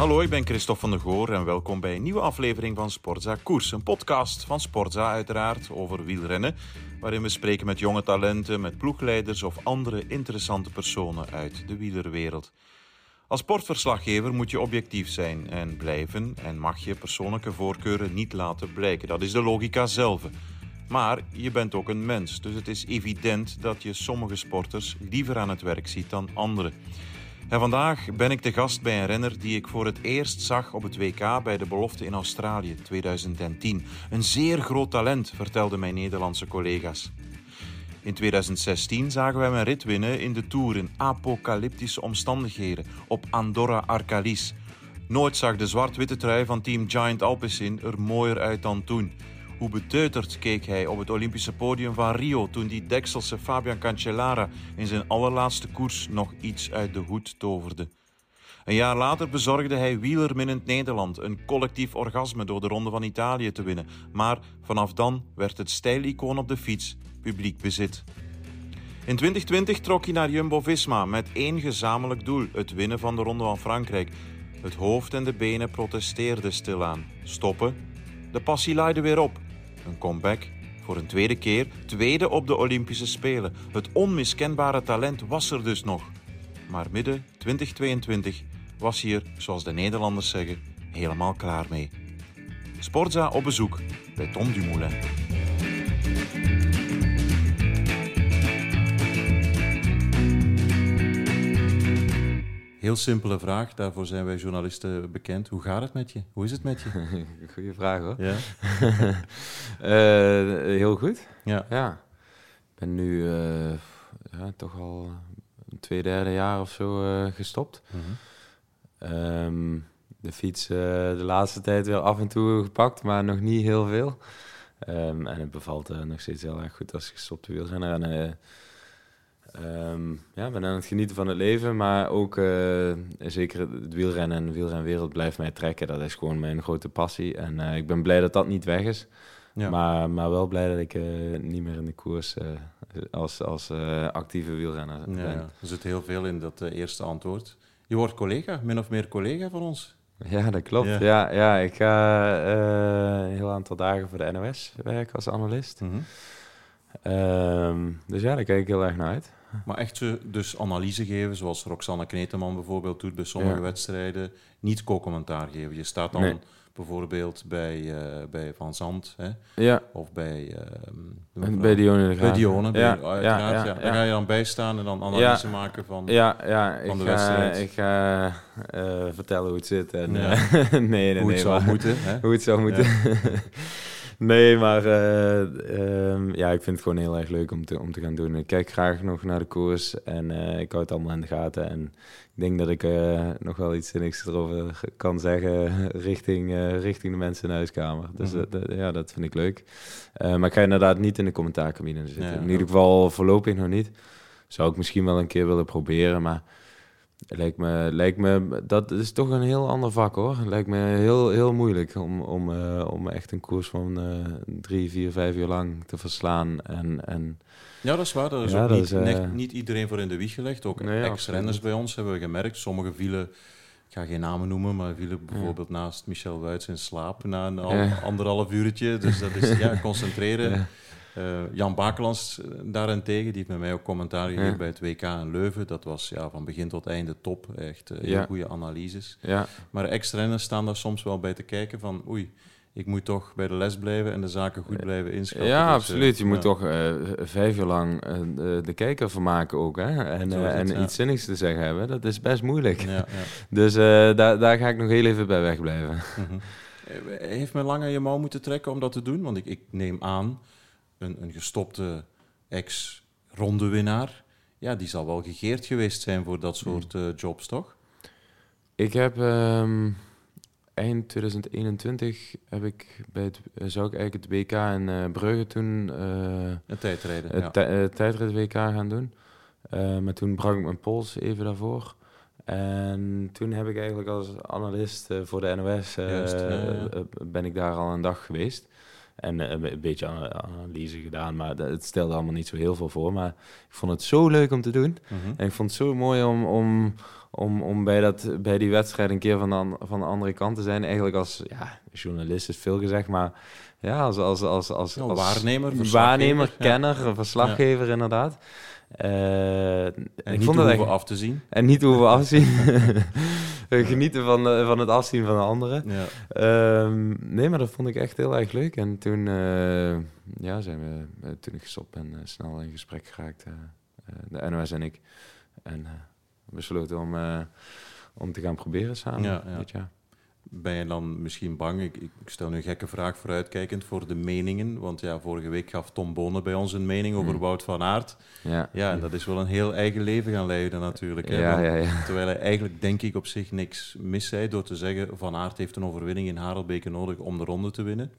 Hallo, ik ben Christophe van der Goor en welkom bij een nieuwe aflevering van Sportza Koers. Een podcast van Sportza uiteraard over wielrennen, waarin we spreken met jonge talenten, met ploegleiders of andere interessante personen uit de wielerwereld. Als sportverslaggever moet je objectief zijn en blijven en mag je persoonlijke voorkeuren niet laten blijken. Dat is de logica zelf. Maar je bent ook een mens, dus het is evident dat je sommige sporters liever aan het werk ziet dan anderen. En vandaag ben ik de gast bij een renner die ik voor het eerst zag op het WK bij de belofte in Australië 2010. Een zeer groot talent, vertelden mijn Nederlandse collega's. In 2016 zagen we hem een rit winnen in de Tour in apocalyptische omstandigheden op Andorra Arcalis. Nooit zag de zwart-witte trui van team Giant Alpecin er mooier uit dan toen. Hoe beteuterd keek hij op het Olympische podium van Rio toen die Dekselse Fabian Cancellara in zijn allerlaatste koers nog iets uit de hoed toverde. Een jaar later bezorgde hij wielerminnend Nederland een collectief orgasme door de Ronde van Italië te winnen. Maar vanaf dan werd het stijlicoon op de fiets publiek bezit. In 2020 trok hij naar Jumbo-Visma met één gezamenlijk doel: het winnen van de Ronde van Frankrijk. Het hoofd en de benen protesteerden stilaan. Stoppen. De passie laaide weer op. Een comeback voor een tweede keer, tweede op de Olympische Spelen. Het onmiskenbare talent was er dus nog. Maar midden 2022 was hier, zoals de Nederlanders zeggen, helemaal klaar mee. Sportza op bezoek bij Tom Dumoulin. Heel simpele vraag, daarvoor zijn wij journalisten bekend. Hoe gaat het met je? Hoe is het met je? Goeie vraag hoor. Ja. Eh, heel goed. Ja. Ja. Ik ben nu eh, ja, toch al een twee derde jaar of zo eh, gestopt. Mhm. Ehm, de fiets de laatste tijd weer af en toe gepakt, maar nog niet heel veel. Ehm, en het bevalt nog steeds heel erg goed als gestopte wielrenner. En, eh, ehm, ja, ik ben aan het genieten van het leven, maar ook eh, zeker het wielrennen en de wielrenwereld blijft mij trekken. Dat is gewoon mijn grote passie. En eh, ik ben blij dat dat niet weg is. Ja. Maar, maar wel blij dat ik eh, niet meer in de koers als, als actieve wielrenner ben. ja. er zit heel veel in dat eerste antwoord. Je wordt collega, min of meer collega van ons. Ja, dat klopt. Ja. Ja, ja, ik ga een heel aantal dagen voor de NOS werken als analist. Ehm, dus ja, daar kijk ik heel erg naar uit. Maar echt dus analyse geven, zoals Roxanne Kneteman bijvoorbeeld doet bij sommige Ja. wedstrijden. Niet co-commentaar geven. Je staat dan Nee. bijvoorbeeld bij, eh, bij Van Zand hè, Ja, of bij... ehm, de en bij Dione de Bij. Dione, bij, Ja, ja, Daar ga je dan bij staan en dan analyse maken van... Ja, ja Van de ga, wedstrijd. ik ga eh, vertellen hoe het zit. En, eh, nee, nee, hoe nee. het zou maar- moeten. Hè? Hoe het zou moeten. nee, maar eh, ehm, ja, ik vind het gewoon heel erg leuk om te, om te gaan doen. Ik kijk graag nog naar de koers en eh, ik hou het allemaal in de gaten. En ik denk dat ik eh, nog wel iets zinnigs erover kan zeggen richting, richting de mensen in de huiskamer. Dus Mhm. ja, dat vind ik leuk. Maar ik ga inderdaad niet in de commentaarcabine zitten. Ja, in ieder geval voorlopig nog niet. Zou ik misschien wel een keer willen proberen, maar... Lijkt me, lijkt me, dat is toch een heel ander vak hoor. Het lijkt me heel, heel moeilijk om, om, eh, om echt een koers van eh, drie, vier, vijf uur lang te verslaan. En, en Ja, dat is waar. Daar is Ja, ook dat niet, is, eh, net- niet iedereen voor in de wieg gelegd. Ook Nee, ex-renners bij ons hebben we gemerkt. Sommigen vielen, ik ga geen namen noemen, maar vielen bijvoorbeeld naast Michel Wuits in slaap na een al- Ja. anderhalf uurtje. Dus dat is ja, concentreren. Eh, Jan Bakelands eh, daarentegen, die heeft met mij ook commentaar gegeven Ja. bij het WK in Leuven. Dat was ja, van begin tot einde top. Echt heel Ja. goede analyses. ja, Maar ex-renners staan daar soms wel bij te kijken van oei, ik moet toch bij de les blijven en de zaken goed blijven inschatten. ja, Dus, absoluut. Je moet toch vijf uur lang de, kijker vermaken ook. Hè? En, Zo is het, en ja. iets zinnigs te zeggen hebben, dat is best moeilijk. Ja. Dus daar, daar ga ik nog heel even bij wegblijven. Eh, Heeft men lang aan je mouw moeten trekken om dat te doen? Want ik, ik neem aan, een, een gestopte ex-rondewinnaar, ja, die zal wel gegeerd geweest zijn voor dat soort eh, jobs, toch? Ik heb ehm, eind 2021 heb ik bij het, eh, zou ik eigenlijk het WK in eh, Brugge toen Een tijdrijden, het ja. tij- tijdrit WK gaan doen. Maar toen brak ik mijn pols even daarvoor. En toen heb ik eigenlijk als analist voor de NOS Juist, ben ik daar al een dag geweest. En eh, een beetje analyse gedaan, maar het stelde allemaal niet zo heel veel voor. Maar ik vond het zo leuk om te doen. Mhm. En ik vond het zo mooi om, om, om, om bij, dat, bij die wedstrijd een keer van de, an- van de andere kant te zijn. Eigenlijk als ja, journalist is veel gezegd, maar ja, als, als, als, als, als waarnemer, waarnemer, kenner, verslaggever inderdaad. Eh, En ik niet vond dat hoeven echt, af te zien. en niet hoe we afzien. Genieten van, eh, van het afzien van de anderen. Ja. Ehm, nee, maar dat vond ik echt heel erg leuk. En toen eh, ja, zijn we, toen ik gestopt ben, eh, snel in gesprek geraakt. de NOS en ik. En besloten om, om te gaan proberen samen Ja, ja. dit jaar. Ben je dan misschien bang? Ik, ik stel nu een gekke vraag vooruitkijkend voor de meningen. Want ja, vorige week gaf Tom Bonen bij ons een mening over Hmm. Wout van Aert. Ja, Ja, en dat is wel een heel eigen leven gaan leiden natuurlijk. Hè? ja, ja, ja. Terwijl hij eigenlijk, denk ik, op zich niks mis zei door te zeggen... Van Aert heeft een overwinning in Harelbeke nodig om de ronde te winnen.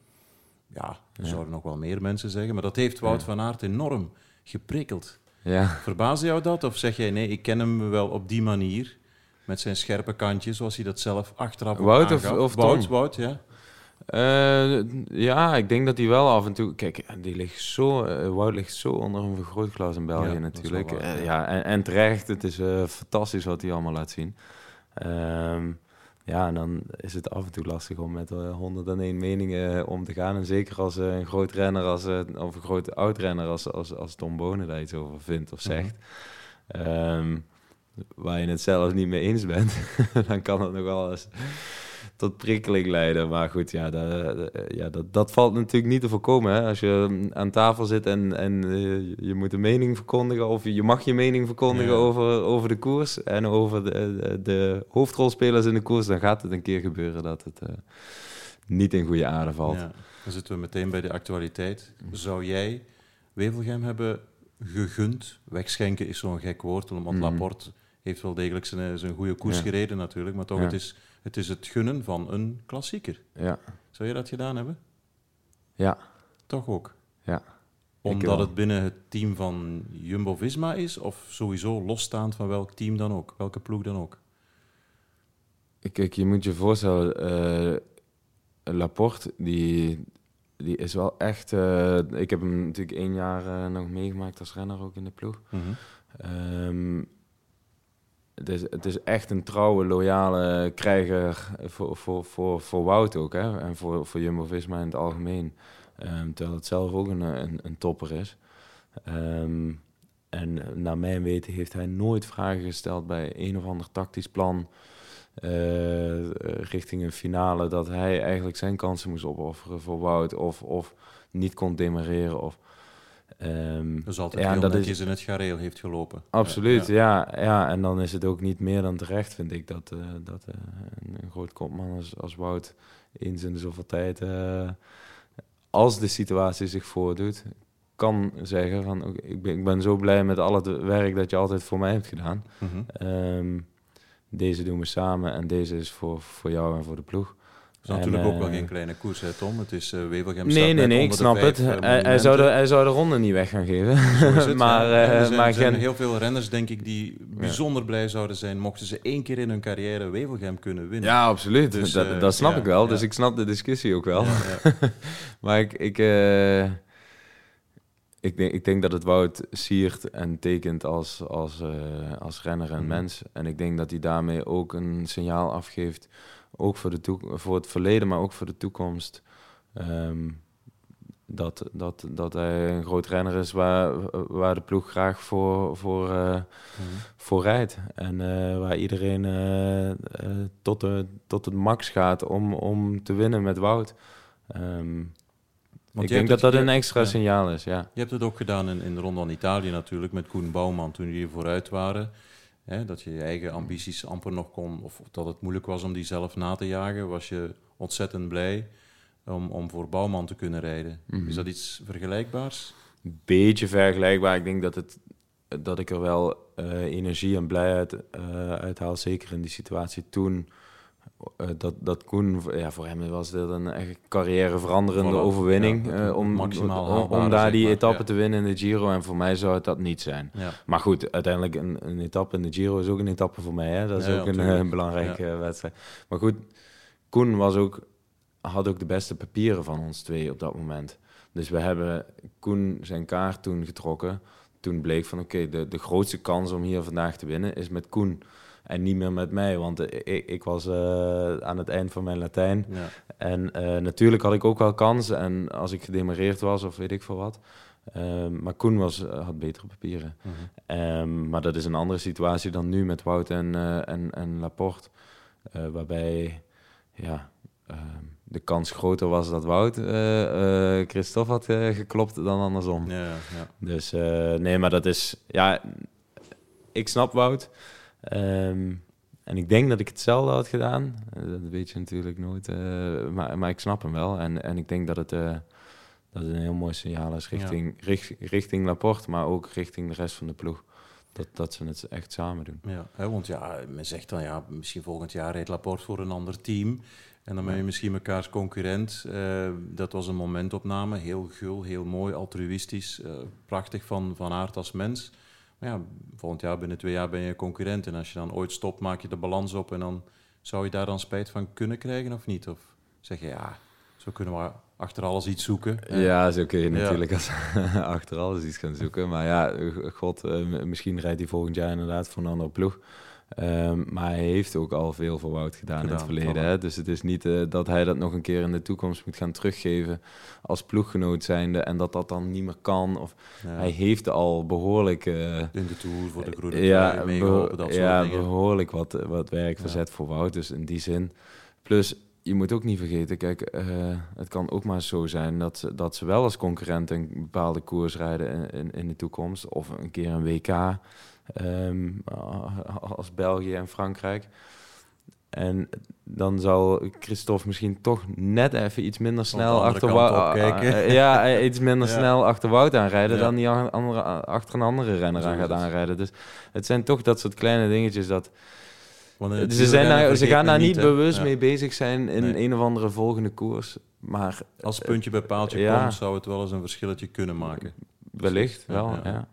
Ja, er Ja. zouden nog wel meer mensen zeggen. Maar dat heeft Wout van Aert enorm geprikkeld. ja. Verbaasde jou dat? Of zeg jij, nee, ik ken hem wel op die manier... Met zijn scherpe kantjes, zoals hij dat zelf achteraf ook Wout of- of Wout, Tom? Wout, ja. Eh, ja, ik denk dat hij wel af en toe... Kijk, die ligt zo, eh, Wout ligt zo onder een vergrootglas in België Ja, natuurlijk. waar, Eh, ja. ja, en, en terecht. Het is eh, fantastisch wat hij allemaal laat zien. Ehm, ja, en dan is het af en toe lastig om met eh, 101 meningen om te gaan. En zeker als een groot renner, als, of een groot oud-renner als, als, als Tom Bonen daar iets over vindt of Mhm. zegt. Ehm, waar je het zelf niet mee eens bent, dan kan het nog wel eens tot prikkeling leiden. Maar goed, ja, dat, ja, dat, dat valt natuurlijk niet te voorkomen. Hè? Als je mm, aan tafel zit en, en eh, je moet een mening verkondigen... of je mag je mening verkondigen Ja. over, over de koers... en over de, de, hoofdrolspelers in de koers... dan gaat het een keer gebeuren dat het eh, niet in goede aarde valt. Ja, dan zitten we meteen bij de actualiteit. Zou jij Wevelgem hebben gegund? Wegschenken is zo'n gek woord, want Mhm. Laporte heeft wel degelijk zijn, zijn goede koers Ja. gereden natuurlijk, maar toch, Ja. het, is, het is het gunnen van een klassieker. Ja, Zou je dat gedaan hebben? ja, Toch ook? ja. Omdat het binnen het team van Jumbo-Visma is, of sowieso losstaand van welk team dan ook, welke ploeg dan ook? Kijk, je moet je voorstellen, eh, Laporte, die, die is wel echt... eh, ik heb hem natuurlijk één jaar eh, nog meegemaakt als renner ook in de ploeg. Ehm, het, is, het is echt een trouwe, loyale krijger voor, voor, voor, voor Wout ook. Hè? En voor, voor Jumbo-Visma in het algemeen. Ehm, terwijl het zelf ook een, een, topper is. Ehm, en naar mijn weten heeft hij nooit vragen gesteld bij een of ander tactisch plan... eh, richting een finale, dat hij eigenlijk zijn kansen moest opofferen voor Wout... of, of niet kon demareren. Of, ehm, Dus altijd ja, heel dat is- netjes in het gareel heeft gelopen. Absoluut, Ja, ja. Ja, en dan is het ook niet meer dan terecht, vind ik, dat, eh, dat eh, een, een groot kopman als, als Wout eens in de zoveel tijd, eh, als de situatie zich voordoet, kan zeggen van, ik, ben, ik ben zo blij met al het werk dat je altijd voor mij hebt gedaan. Mhm. Ehm, deze doen we samen en deze is voor, voor jou en voor de ploeg. Is natuurlijk ook wel eh, geen kleine koers, hè, Tom? Het is uh, Wevelgem staat Nee, nee, nee, ik snap het. eh, Hij, zou de, hij zou de ronde niet weg gaan geven. Het, maar ja. Eh, er zijn, maar zijn geen, heel veel renners, denk ik, die bijzonder blij zouden zijn mochten ze één keer in hun carrière Wevelgem kunnen winnen. Ja, absoluut. Dus, dat, eh, dat snap ja, ik wel. Dus ik snap de discussie ook wel. Maar ik, ik, eh, ik, denk, ik denk dat het Wout siert en tekent als, als, eh, als renner en Mhm. mens. En ik denk dat hij daarmee ook een signaal afgeeft. Ook voor, de voor het verleden, maar ook voor de toekomst. Ehm, dat, dat, dat hij een groot renner is waar, waar de ploeg graag voor, voor, eh, Mhm. voor rijdt. En eh, waar iedereen eh, tot, de, tot het max gaat om, om te winnen met Wout. Ehm, Want ik denk dat dat een extra ja. signaal is, ja. Je hebt het ook gedaan in, in de Ronde van Italië natuurlijk, met Koen Bouwman toen jullie vooruit waren. Hè, dat je je eigen ambities amper nog kon, of dat het moeilijk was om die zelf na te jagen, was je ontzettend blij om, om voor Bouwman te kunnen rijden. Mhm. Is dat iets vergelijkbaars? Beetje vergelijkbaar. Ik denk dat, het, dat ik er wel eh, energie en blijheid uithaal. Zeker in die situatie toen. Eh, dat, dat Koen, ja, voor hem was dit een echt carrière veranderende Voilà. overwinning. Ja, eh, om, maximaal om, daar die maar, etappe ja. te winnen in de Giro. En voor mij zou het dat niet zijn. Ja. Maar goed, uiteindelijk een, een etappe in de Giro is ook een etappe voor mij. Hè? Dat is ook een, eh, belangrijke wedstrijd. Maar goed, Koen was ook had ook de beste papieren van ons twee op dat moment. Dus we hebben Koen zijn kaart toen getrokken. Toen bleek van oké, de, de grootste kans om hier vandaag te winnen is met Koen. En niet meer met mij, want ik, ik was uh, aan het eind van mijn Latijn. Ja. En uh, natuurlijk had ik ook wel kansen. En als ik gedemareerd was of weet ik veel wat. Um, maar Koen was, had betere papieren. -hmm. um, maar dat is een andere situatie dan nu met Wout en, en, en Laporte. waarbij ja, ehm, de kans groter was dat Wout Christophe had geklopt dan andersom. Ja, ja. Dus nee, maar dat is... Ja, ik snap Wout. Um, en ik denk dat ik hetzelfde had gedaan. dat weet je natuurlijk nooit. maar, maar ik snap hem wel. En, en ik denk dat het, dat het een heel mooi signaal is richting, ja. richt, richting Laporte, maar ook richting de rest van de ploeg. Dat, dat ze het echt samen doen. Ja, hè, want ja, men zegt dan ja, misschien volgend jaar rijdt Laporte voor een ander team. En dan ben je misschien mekaars concurrent. Uh, dat was een momentopname, heel gul, heel mooi, altruïstisch, prachtig van, van aard als mens. Maar ja, volgend jaar, binnen twee jaar ben je concurrent. En als je dan ooit stopt, maak je de balans op. En dan zou je daar dan spijt van kunnen krijgen of niet? Of zeg je ja, zo kunnen we achter alles iets zoeken. Ja, zo kun je natuurlijk als achter alles iets gaan zoeken. Maar ja, god, uh, misschien rijdt hij volgend jaar inderdaad voor een andere ploeg. Um, maar hij heeft ook al veel voor Wout gedaan, in het verleden. Hè? Dus het is niet uh, dat hij dat nog een keer in de toekomst moet gaan teruggeven als ploeggenoot zijnde en dat dat dan niet meer kan. Of ja. hij heeft al behoorlijk... Uh, in de Tour voor de groene ja, meegeholpen, dat ja, dingen. behoorlijk wat, wat werk ja. verzet voor Wout. Dus in die zin... Plus, je moet ook niet vergeten, kijk, uh, het kan ook maar zo zijn dat ze, dat ze wel als concurrent een bepaalde koers rijden in, in, in de toekomst. Of een keer een WK. Um, als België en Frankrijk. En dan zal Christophe misschien toch net even iets minder snel achter Wout uh, ja, iets minder ja. snel achter Wout aanrijden ja. dan die andere, achter een andere renner aan gaat aanrijden. Dus het zijn toch dat soort kleine dingetjes dat. Dus ze, zijn daar, ze gaan daar niet, bewust ja. mee bezig zijn in nee. een of andere volgende koers. Maar als puntje bij paaltje komt, zou het wel eens een verschilletje kunnen maken. Wellicht wel, ja.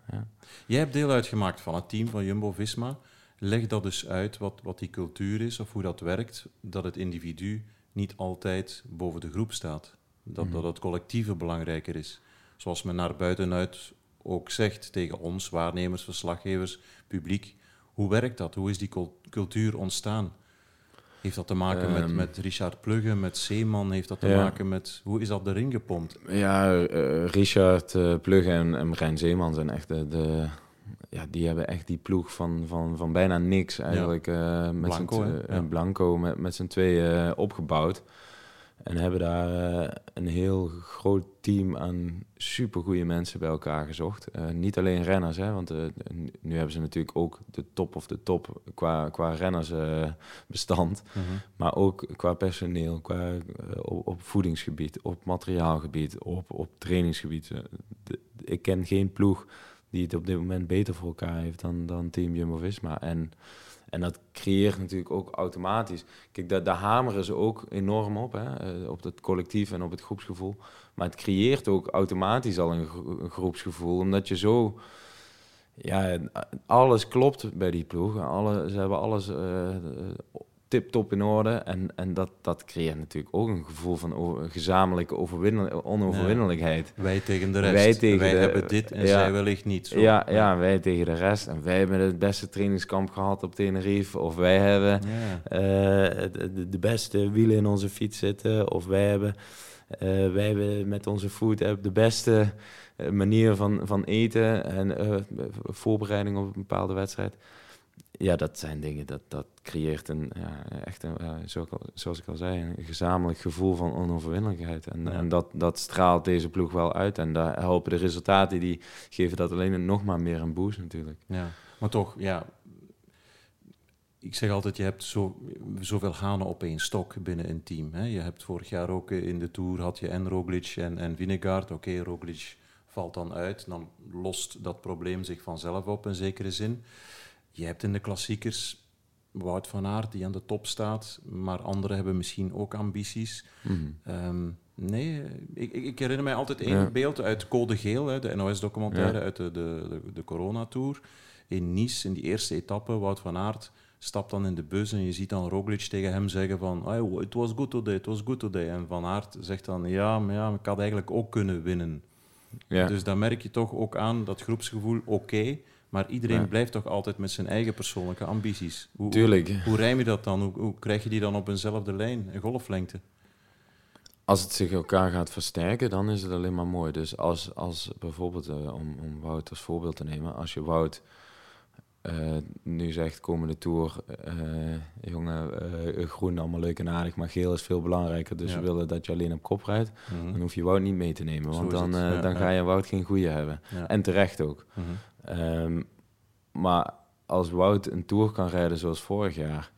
Jij hebt deel uitgemaakt van het team van Jumbo-Visma. Leg dat dus uit wat, wat die cultuur is of hoe dat werkt. Dat het individu niet altijd boven de groep staat. Dat, mm. dat het collectieve belangrijker is. Zoals men naar buitenuit ook zegt tegen ons, waarnemers, verslaggevers, publiek. Hoe werkt dat? Hoe is die cultuur ontstaan? Heeft dat te maken met, met Richard Plugge, met Zeeman? Heeft dat te ja. maken met... Hoe is dat erin gepompt? Ja, uh, Richard uh, Plugge en, en Marijn Zeeman zijn echt de, de... ja, die hebben echt die ploeg van, van, van bijna niks eigenlijk. Ja. Uh, met Blanco, ja. Blanco met, met z'n tweeën opgebouwd. En hebben daar uh, een heel groot team aan supergoeie mensen bij elkaar gezocht. Uh, niet alleen renners, hè, want uh, nu hebben ze natuurlijk ook de top of de top qua, qua rennersbestand. -huh. Maar ook qua personeel, qua, op, op, voedingsgebied, op materiaalgebied, op, op trainingsgebied. De, ik ken geen ploeg die het op dit moment beter voor elkaar heeft dan, dan Team Jumbo-Visma. En en dat creëert natuurlijk ook automatisch. Kijk, daar, hameren ze ook enorm op, hè, op het collectief en op het groepsgevoel. Maar het creëert ook automatisch al een, groepsgevoel, omdat je zo. Ja, alles klopt bij die ploeg. Alle, ze hebben alles uh, tip-top in orde. En, en dat, dat creëert natuurlijk ook een gevoel van over, gezamenlijke onoverwinnelijkheid. Ja. Wij tegen de rest. Wij, tegen wij de, hebben dit en ja, zij wellicht niet. Zo. Ja, ja, wij tegen de rest. En wij hebben het beste trainingskamp gehad op Tenerife. Of wij hebben uh, de, de, beste wielen in onze fiets zitten. Of wij hebben, uh, wij hebben met onze food de beste manier van, van eten en voorbereiding op een bepaalde wedstrijd ja, dat zijn dingen, dat, dat creëert een, ja, echt een, zoals ik al zei, een gezamenlijk gevoel van onoverwinnelijkheid. En, ja. en dat, dat straalt deze ploeg wel uit. En daar helpen de resultaten, die geven dat alleen nog maar meer een boost natuurlijk. Ja, maar toch, ja, ik zeg altijd, je hebt zo, zoveel hanen op één stok binnen een team. Hè? Je hebt vorig jaar ook eh, in de Tour, had je en Roglic en, en Vinegaard. Oké, okay, Roglic valt dan uit, dan lost dat probleem zich vanzelf op in zekere zin. Je hebt in de klassiekers Wout van Aert die aan de top staat, maar anderen hebben misschien ook ambities. Mm. Um, nee, ik, ik, herinner mij altijd één ja. beeld uit Code Geel, hè, de NOS-documentaire ja. uit de, de, de, de Corona-tour. In Nice, in die eerste etappe, Wout van Aert stapt dan in de bus en je ziet dan Roglic tegen hem zeggen van oh, it was good today, it was good today. En Van Aert zegt dan ja, maar ja, ik had eigenlijk ook kunnen winnen. Ja. Dus dan merk je toch ook aan dat groepsgevoel, oké, maar iedereen blijft toch altijd met zijn eigen persoonlijke ambities. Hoe, Tuurlijk. Hoe, hoe rijm je dat dan? Hoe, hoe, krijg je die dan op eenzelfde lijn, een golflengte? Als het zich elkaar gaat versterken, dan is het alleen maar mooi. Dus als, als bijvoorbeeld, uh, om, om Wout als voorbeeld te nemen, als je Wout uh, nu zegt komende tour, uh, jongen, groen allemaal leuk en aardig, maar geel is veel belangrijker. Dus we willen dat je alleen op kop rijdt. Mhm. Dan hoef je Wout niet mee te nemen, want dan, dan ga je Wout geen goede hebben. En terecht ook. Mhm. Um, maar als Wout een tour kan rijden zoals vorig jaar,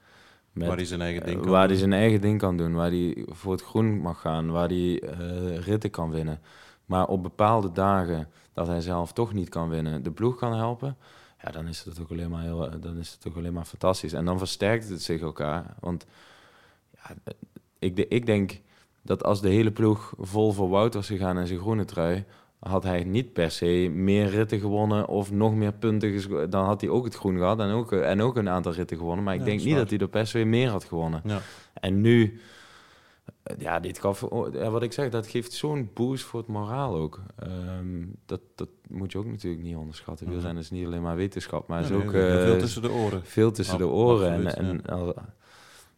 met, waar hij zijn eigen ding kan waar hij zijn eigen ding kan doen, waar hij voor het groen mag gaan, waar hij ritten kan winnen. Maar op bepaalde dagen dat hij zelf toch niet kan winnen, de ploeg kan helpen ja, dan is het ook alleen maar heel, dan is het ook alleen maar fantastisch. En dan versterkt het zich elkaar. Want ja, ik, ik denk dat als de hele ploeg vol voor Wout was gegaan en zijn groene trui, had hij niet per se meer ritten gewonnen of nog meer punten. Dan had hij ook het groen gehad en ook, en ook een aantal ritten gewonnen. Maar ik denk niet dat hij er per se meer had gewonnen. Ja. En nu ja, dit gaf, wat ik zeg, dat geeft zo'n boost voor het moraal ook. Ehm, dat, dat moet je ook natuurlijk niet onderschatten. Mm zijn is niet alleen maar wetenschap, maar is ook... veel eh, tussen de oren. Veel tussen de oren. en, en,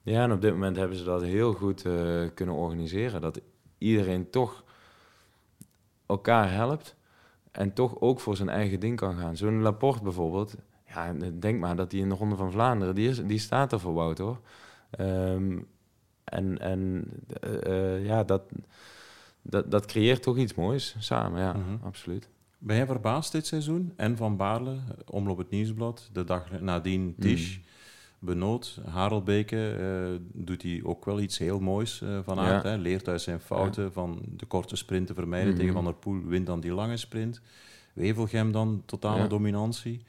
ja. en op dit moment hebben ze dat heel goed uh, kunnen organiseren. Dat iedereen toch elkaar helpt en toch ook voor zijn eigen ding kan gaan. Zo'n Laporte bijvoorbeeld, ja, denk maar dat die in de Ronde van Vlaanderen, die, is, die staat er voor Wout hoor. Um, en, en uh, ja, dat, dat, dat creëert toch iets moois samen, ja, mhm. absoluut. Ben jij verbaasd dit seizoen? En Van Baarle, Omloop het Nieuwsblad, de dag nadien Tisch, mm. Benoot, Harelbeke, uh, doet hij ook wel iets heel moois uh, van aard. Hè? Leert uit zijn fouten van de korte sprint te vermijden mhm. tegen Van der Poel, wint dan die lange sprint. Wevelgem dan, totale dominantie.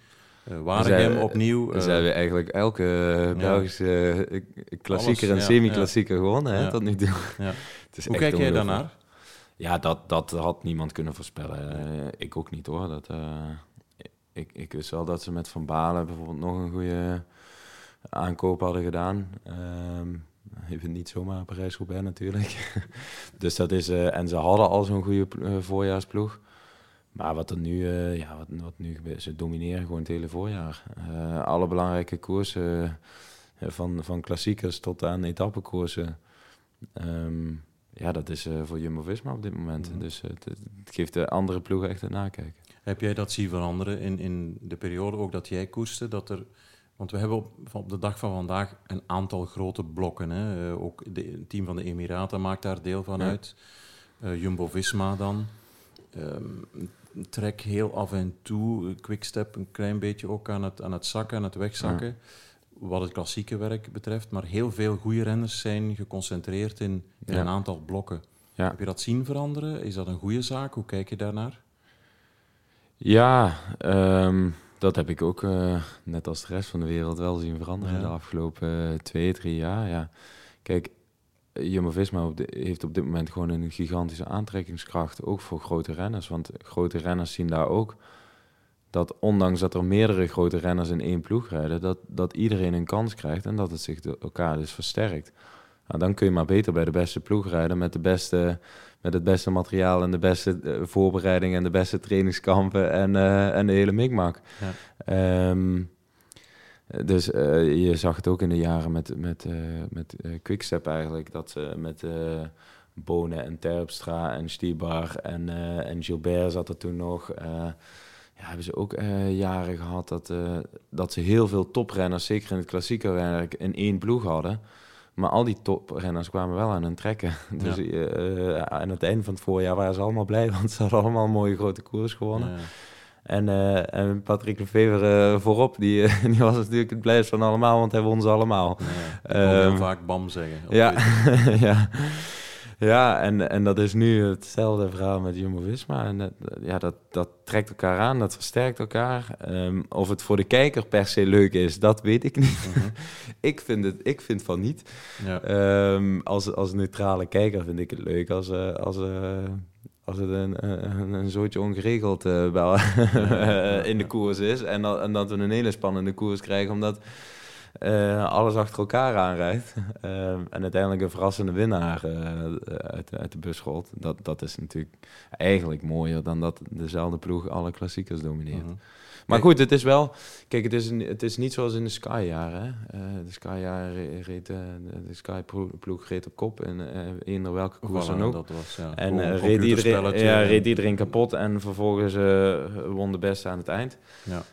Uh, Waregem opnieuw. Uh, zijn we eigenlijk elke Belgische klassieker en semi-klassieker gewonnen hè, tot nu toe. Hoe kijk jij daarnaar? Ja, dat, dat had niemand kunnen voorspellen. ik ook niet hoor. Dat, ik, ik wist wel dat ze met Van Balen bijvoorbeeld nog een goede aankoop hadden gedaan. Um, even niet zomaar Parijs-Roubaix natuurlijk. dus dat is, en ze hadden al zo'n goede voorjaarsploeg. Maar wat er nu, uh, ja, wat, wat, nu gebeurt, ze domineren gewoon het hele voorjaar. Alle belangrijke koersen, van, van klassiekers tot aan etappekoersen. Um, ja, dat is voor Jumbo-Visma op dit moment. Mhm. Dus het, het, geeft de andere ploegen echt het nakijken. Heb jij dat zien veranderen in, in de periode ook dat jij koerste? Dat er, want we hebben op, op de dag van vandaag een aantal grote blokken. Hè? ook de, het team van de Emiraten maakt daar deel van uit. Jumbo-Visma dan. Um, trek heel af en toe, quickstep een klein beetje ook aan het, aan het zakken, aan het wegzakken. Wat het klassieke werk betreft. Maar heel veel goede renners zijn geconcentreerd in, een aantal blokken. Heb je dat zien veranderen? Is dat een goede zaak? Hoe kijk je daarnaar? Ja, ehm, dat heb ik ook, uh, net als de rest van de wereld, wel zien veranderen de afgelopen uh, twee, drie jaar. Ja. Kijk, Jumbo-Visma heeft op dit moment gewoon een gigantische aantrekkingskracht, ook voor grote renners. Want grote renners zien daar ook dat ondanks dat er meerdere grote renners in één ploeg rijden, dat, dat iedereen een kans krijgt en dat het zich elkaar dus versterkt. Nou, dan kun je maar beter bij de beste ploeg rijden met, de beste, met het beste materiaal en de beste uh, voorbereiding en de beste trainingskampen en, uh, en de hele mikmak. Ja. Ehm, dus uh, je zag het ook in de jaren met, met, met Quickstep eigenlijk, dat ze met Bonen en Terpstra en Stibar en, en Gilbert zat er toen nog. ja, hebben ze ook jaren gehad dat, dat ze heel veel toprenners, zeker in het klassieke werk, in één ploeg hadden. Maar al die toprenners kwamen wel aan hun trekken. Dus aan het einde van het voorjaar waren ze allemaal blij, want ze hadden allemaal een mooie grote koers gewonnen. Ja. En, uh, en Patrick Lefevre uh, voorop, die, die was natuurlijk het blijst van allemaal, want hij won ze allemaal. Ja, ik heel ehm, vaak bam zeggen. Ja, ja. Ja en, en dat is nu hetzelfde verhaal met Jumbo-Visma. En dat, ja, dat, dat trekt elkaar aan, dat versterkt elkaar. Um, of het voor de kijker per se leuk is, dat weet ik niet. -huh. ik, vind het, ik vind van niet. Ja. Um, als, als neutrale kijker vind ik het leuk als... als als het een, een, een zootje ongeregeld uh, wel in de koers is. En, en dat we een hele spannende koers krijgen, omdat eh, alles achter elkaar aanrijdt. Ehm, en uiteindelijk een verrassende winnaar eh, uit, uit, de bus rolt. Dat, dat is natuurlijk eigenlijk mooier dan dat dezelfde ploeg alle klassiekers domineert. Mhm. Maar goed, het is wel... Kijk, het is, het is niet zoals in de Sky-jaren. Uh, de Sky-jaren reed... Uh, de Sky-ploeg reed op kop in uh, eender welke koers dan ook. Was, ja. En reed, iedereen, ja, reed iedereen kapot en vervolgens won de beste aan het eind. Ja.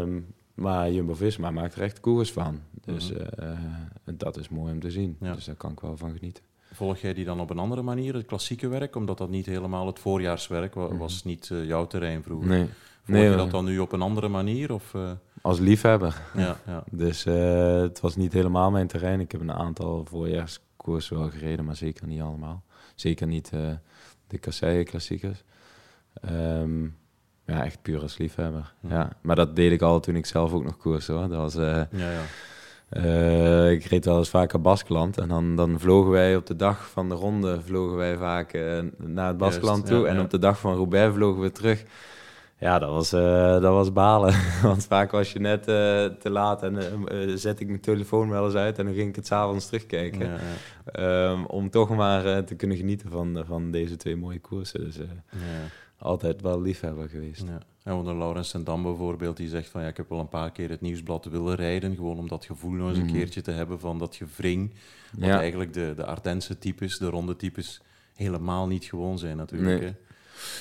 Um, maar Jumbo-Visma maakt er echt koers van. Dus mm dat is mooi om te zien. Ja. Dus daar kan ik wel van genieten. Volg jij die dan op een andere manier, het klassieke werk? Omdat dat niet helemaal het voorjaarswerk was, mhm. was niet jouw terrein vroeger. Nee. Volg nee, je dat dan nu op een andere manier? Of. Als liefhebber. Ja, ja. dus het was niet helemaal mijn terrein. Ik heb een aantal voorjaarskoersen wel gereden, maar zeker niet allemaal. Zeker niet de kasseien klassiekers. Um, ja, echt puur als liefhebber. Mhm. Ja. Maar dat deed ik al toen ik zelf ook nog koers hoor. Dat was... ja, ja. Uh, ik reed wel eens vaker Baskeland en dan, dan vlogen wij op de dag van de ronde vlogen wij vaak uh, naar het Baskeland toe en op de dag van Roubaix vlogen we terug. Ja, dat was, dat was balen. Want vaak was je net te laat en zet ik mijn telefoon wel eens uit en dan ging ik het s'avonds terugkijken. Ja, ja. Um, om toch maar te kunnen genieten van, van deze twee mooie koersen. Dus ja. Altijd wel liefhebber geweest. Ja. En onder Laurens en Dam bijvoorbeeld, die zegt van ja, ik heb wel een paar keer het nieuwsblad willen rijden, gewoon om dat gevoel nog eens een mhm. keertje te hebben van dat gevring. Wat eigenlijk de, de Ardense types, de ronde types, helemaal niet gewoon zijn natuurlijk. Nee. Hè?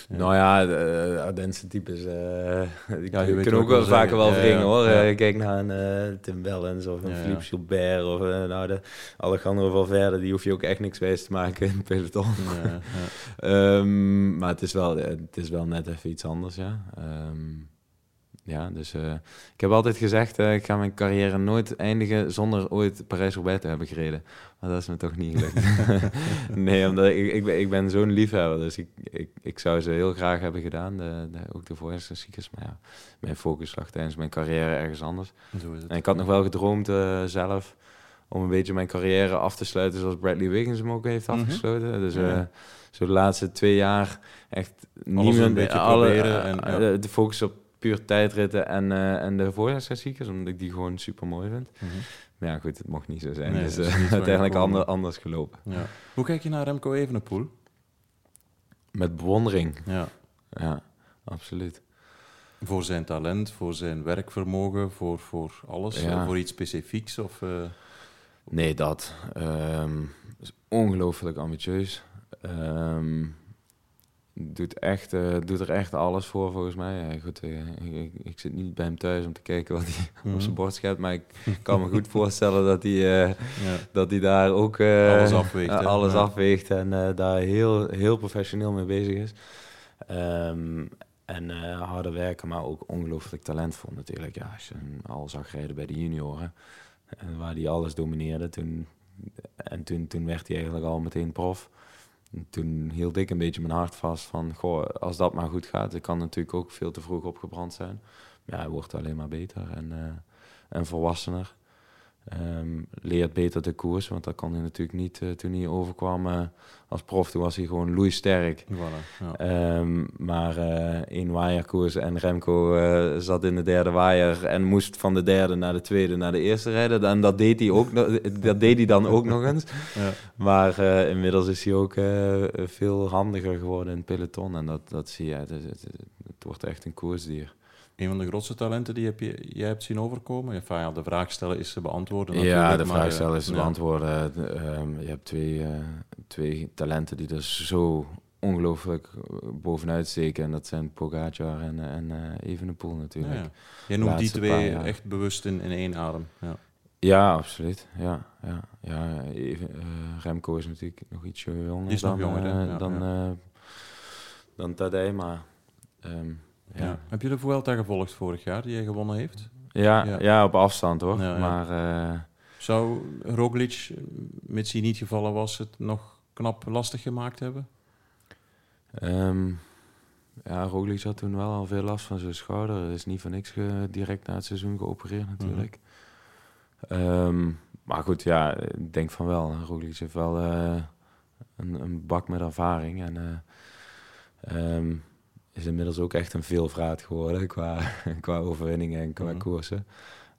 Nou ja, de uh, Ardense types, uh, die ja, kunnen ook wel vaker wel wringen hoor. Uh, kijk naar een uh, Tim Wellens of een Philippe Gilbert of nou, de Alejandro Valverde, die hoef je ook echt niks wijs te maken in het peloton. um, maar het is, wel, het is wel net even iets anders, ja. Um, ja, dus uh, ik heb altijd gezegd, uh, ik ga mijn carrière nooit eindigen zonder ooit Parijs-Roubaix te hebben gereden. Maar dat is me toch niet gelukt. nee, omdat ik, ik ben, ik ben zo'n liefhebber, dus ik, ik, ik zou ze heel graag hebben gedaan, de, de, ook de voorjaarsklassiekers. Maar ja, mijn focus lag tijdens mijn carrière ergens anders. Zo is het. En ik had nog wel gedroomd uh, zelf om een beetje mijn carrière af te sluiten zoals Bradley Wiggins hem ook heeft mhm. afgesloten. Mm -hmm. Dus zo de laatste twee jaar echt niet meer alle, en, ja. de focus op puur tijdritten en, uh, en de voorjaarsklassiekers, omdat ik die gewoon super mooi vind. Mm -hmm. Maar ja, goed, het mocht niet zo zijn. Nee, dus uh, uiteindelijk ander, anders gelopen. Ja. Hoe kijk je naar Remco Evenepoel? Met bewondering. Ja. Ja, absoluut. Voor zijn talent, voor zijn werkvermogen, voor, voor alles, ja. voor iets specifieks? Of, uh... Nee, dat. Um, is ongelooflijk ambitieus. Um, doet, echt, uh, doet er echt alles voor, volgens mij. Ja, goed, uh, ik, ik, zit niet bij hem thuis om te kijken wat hij op zijn mhm. bord schept, maar ik kan me goed voorstellen dat hij, uh, ja. dat hij daar ook alles afweegt, alles afweegt en daar heel, heel professioneel mee bezig is. Um, en harde werken, maar ook ongelooflijk talentvol natuurlijk. Ja, als je hem al zag rijden bij de junioren, waar hij alles domineerde, toen, en toen, toen werd hij eigenlijk al meteen prof toen hield ik een beetje mijn hart vast van, goh, als dat maar goed gaat, ik kan natuurlijk ook veel te vroeg opgebrand zijn. Maar ja, hij wordt alleen maar beter en, uh, en volwassener. Um, leert beter de koers, want dat kon hij natuurlijk niet uh, toen hij overkwam uh, als prof. Toen was hij gewoon loeisterk. Voilà, ja. um, maar uh, één waaierkoers en Remco zat in de derde waaier en moest van de derde naar de tweede naar de eerste rijden. En dat deed hij, ook, dat deed hij dan ook nog eens. Ja. Maar inmiddels is hij ook veel handiger geworden in het peloton. En dat, dat zie je, het, het, het wordt echt een koersdier een van de grootste talenten die heb je, jij hebt zien overkomen? Enfin, ja, de vraag stellen is te beantwoorden. Ja, de vraag stellen is te beantwoorden. Um, je hebt twee, uh, twee talenten die er zo ongelooflijk bovenuit steken. En dat zijn Pogacar en, en uh, Evenepoel natuurlijk. Ja, ja. Jij noemt die twee echt bewust in, in één adem. Ja. Ja, absoluut. Ja, ja, ja. Even, uh, Remco is natuurlijk nog iets jonger is dan, nog jonger, dan, uh, dan Tadej, maar um, ja. Heb je de Vuelta gevolgd vorig jaar, die hij gewonnen heeft? Ja, ja. ja op afstand hoor. maar, uh... Zou Roglic, mits hij niet gevallen was, het nog knap lastig gemaakt hebben? Um, ja, Roglic had toen wel al veel last van zijn schouder. Hij is niet van niks direct na het seizoen geopereerd natuurlijk. Mm. Um, maar goed, ja, ik denk van wel. Roglic heeft wel uh, een, een, bak met ervaring. En uh, um, is inmiddels ook echt een veelvraat geworden qua, qua overwinningen en qua mm koersen.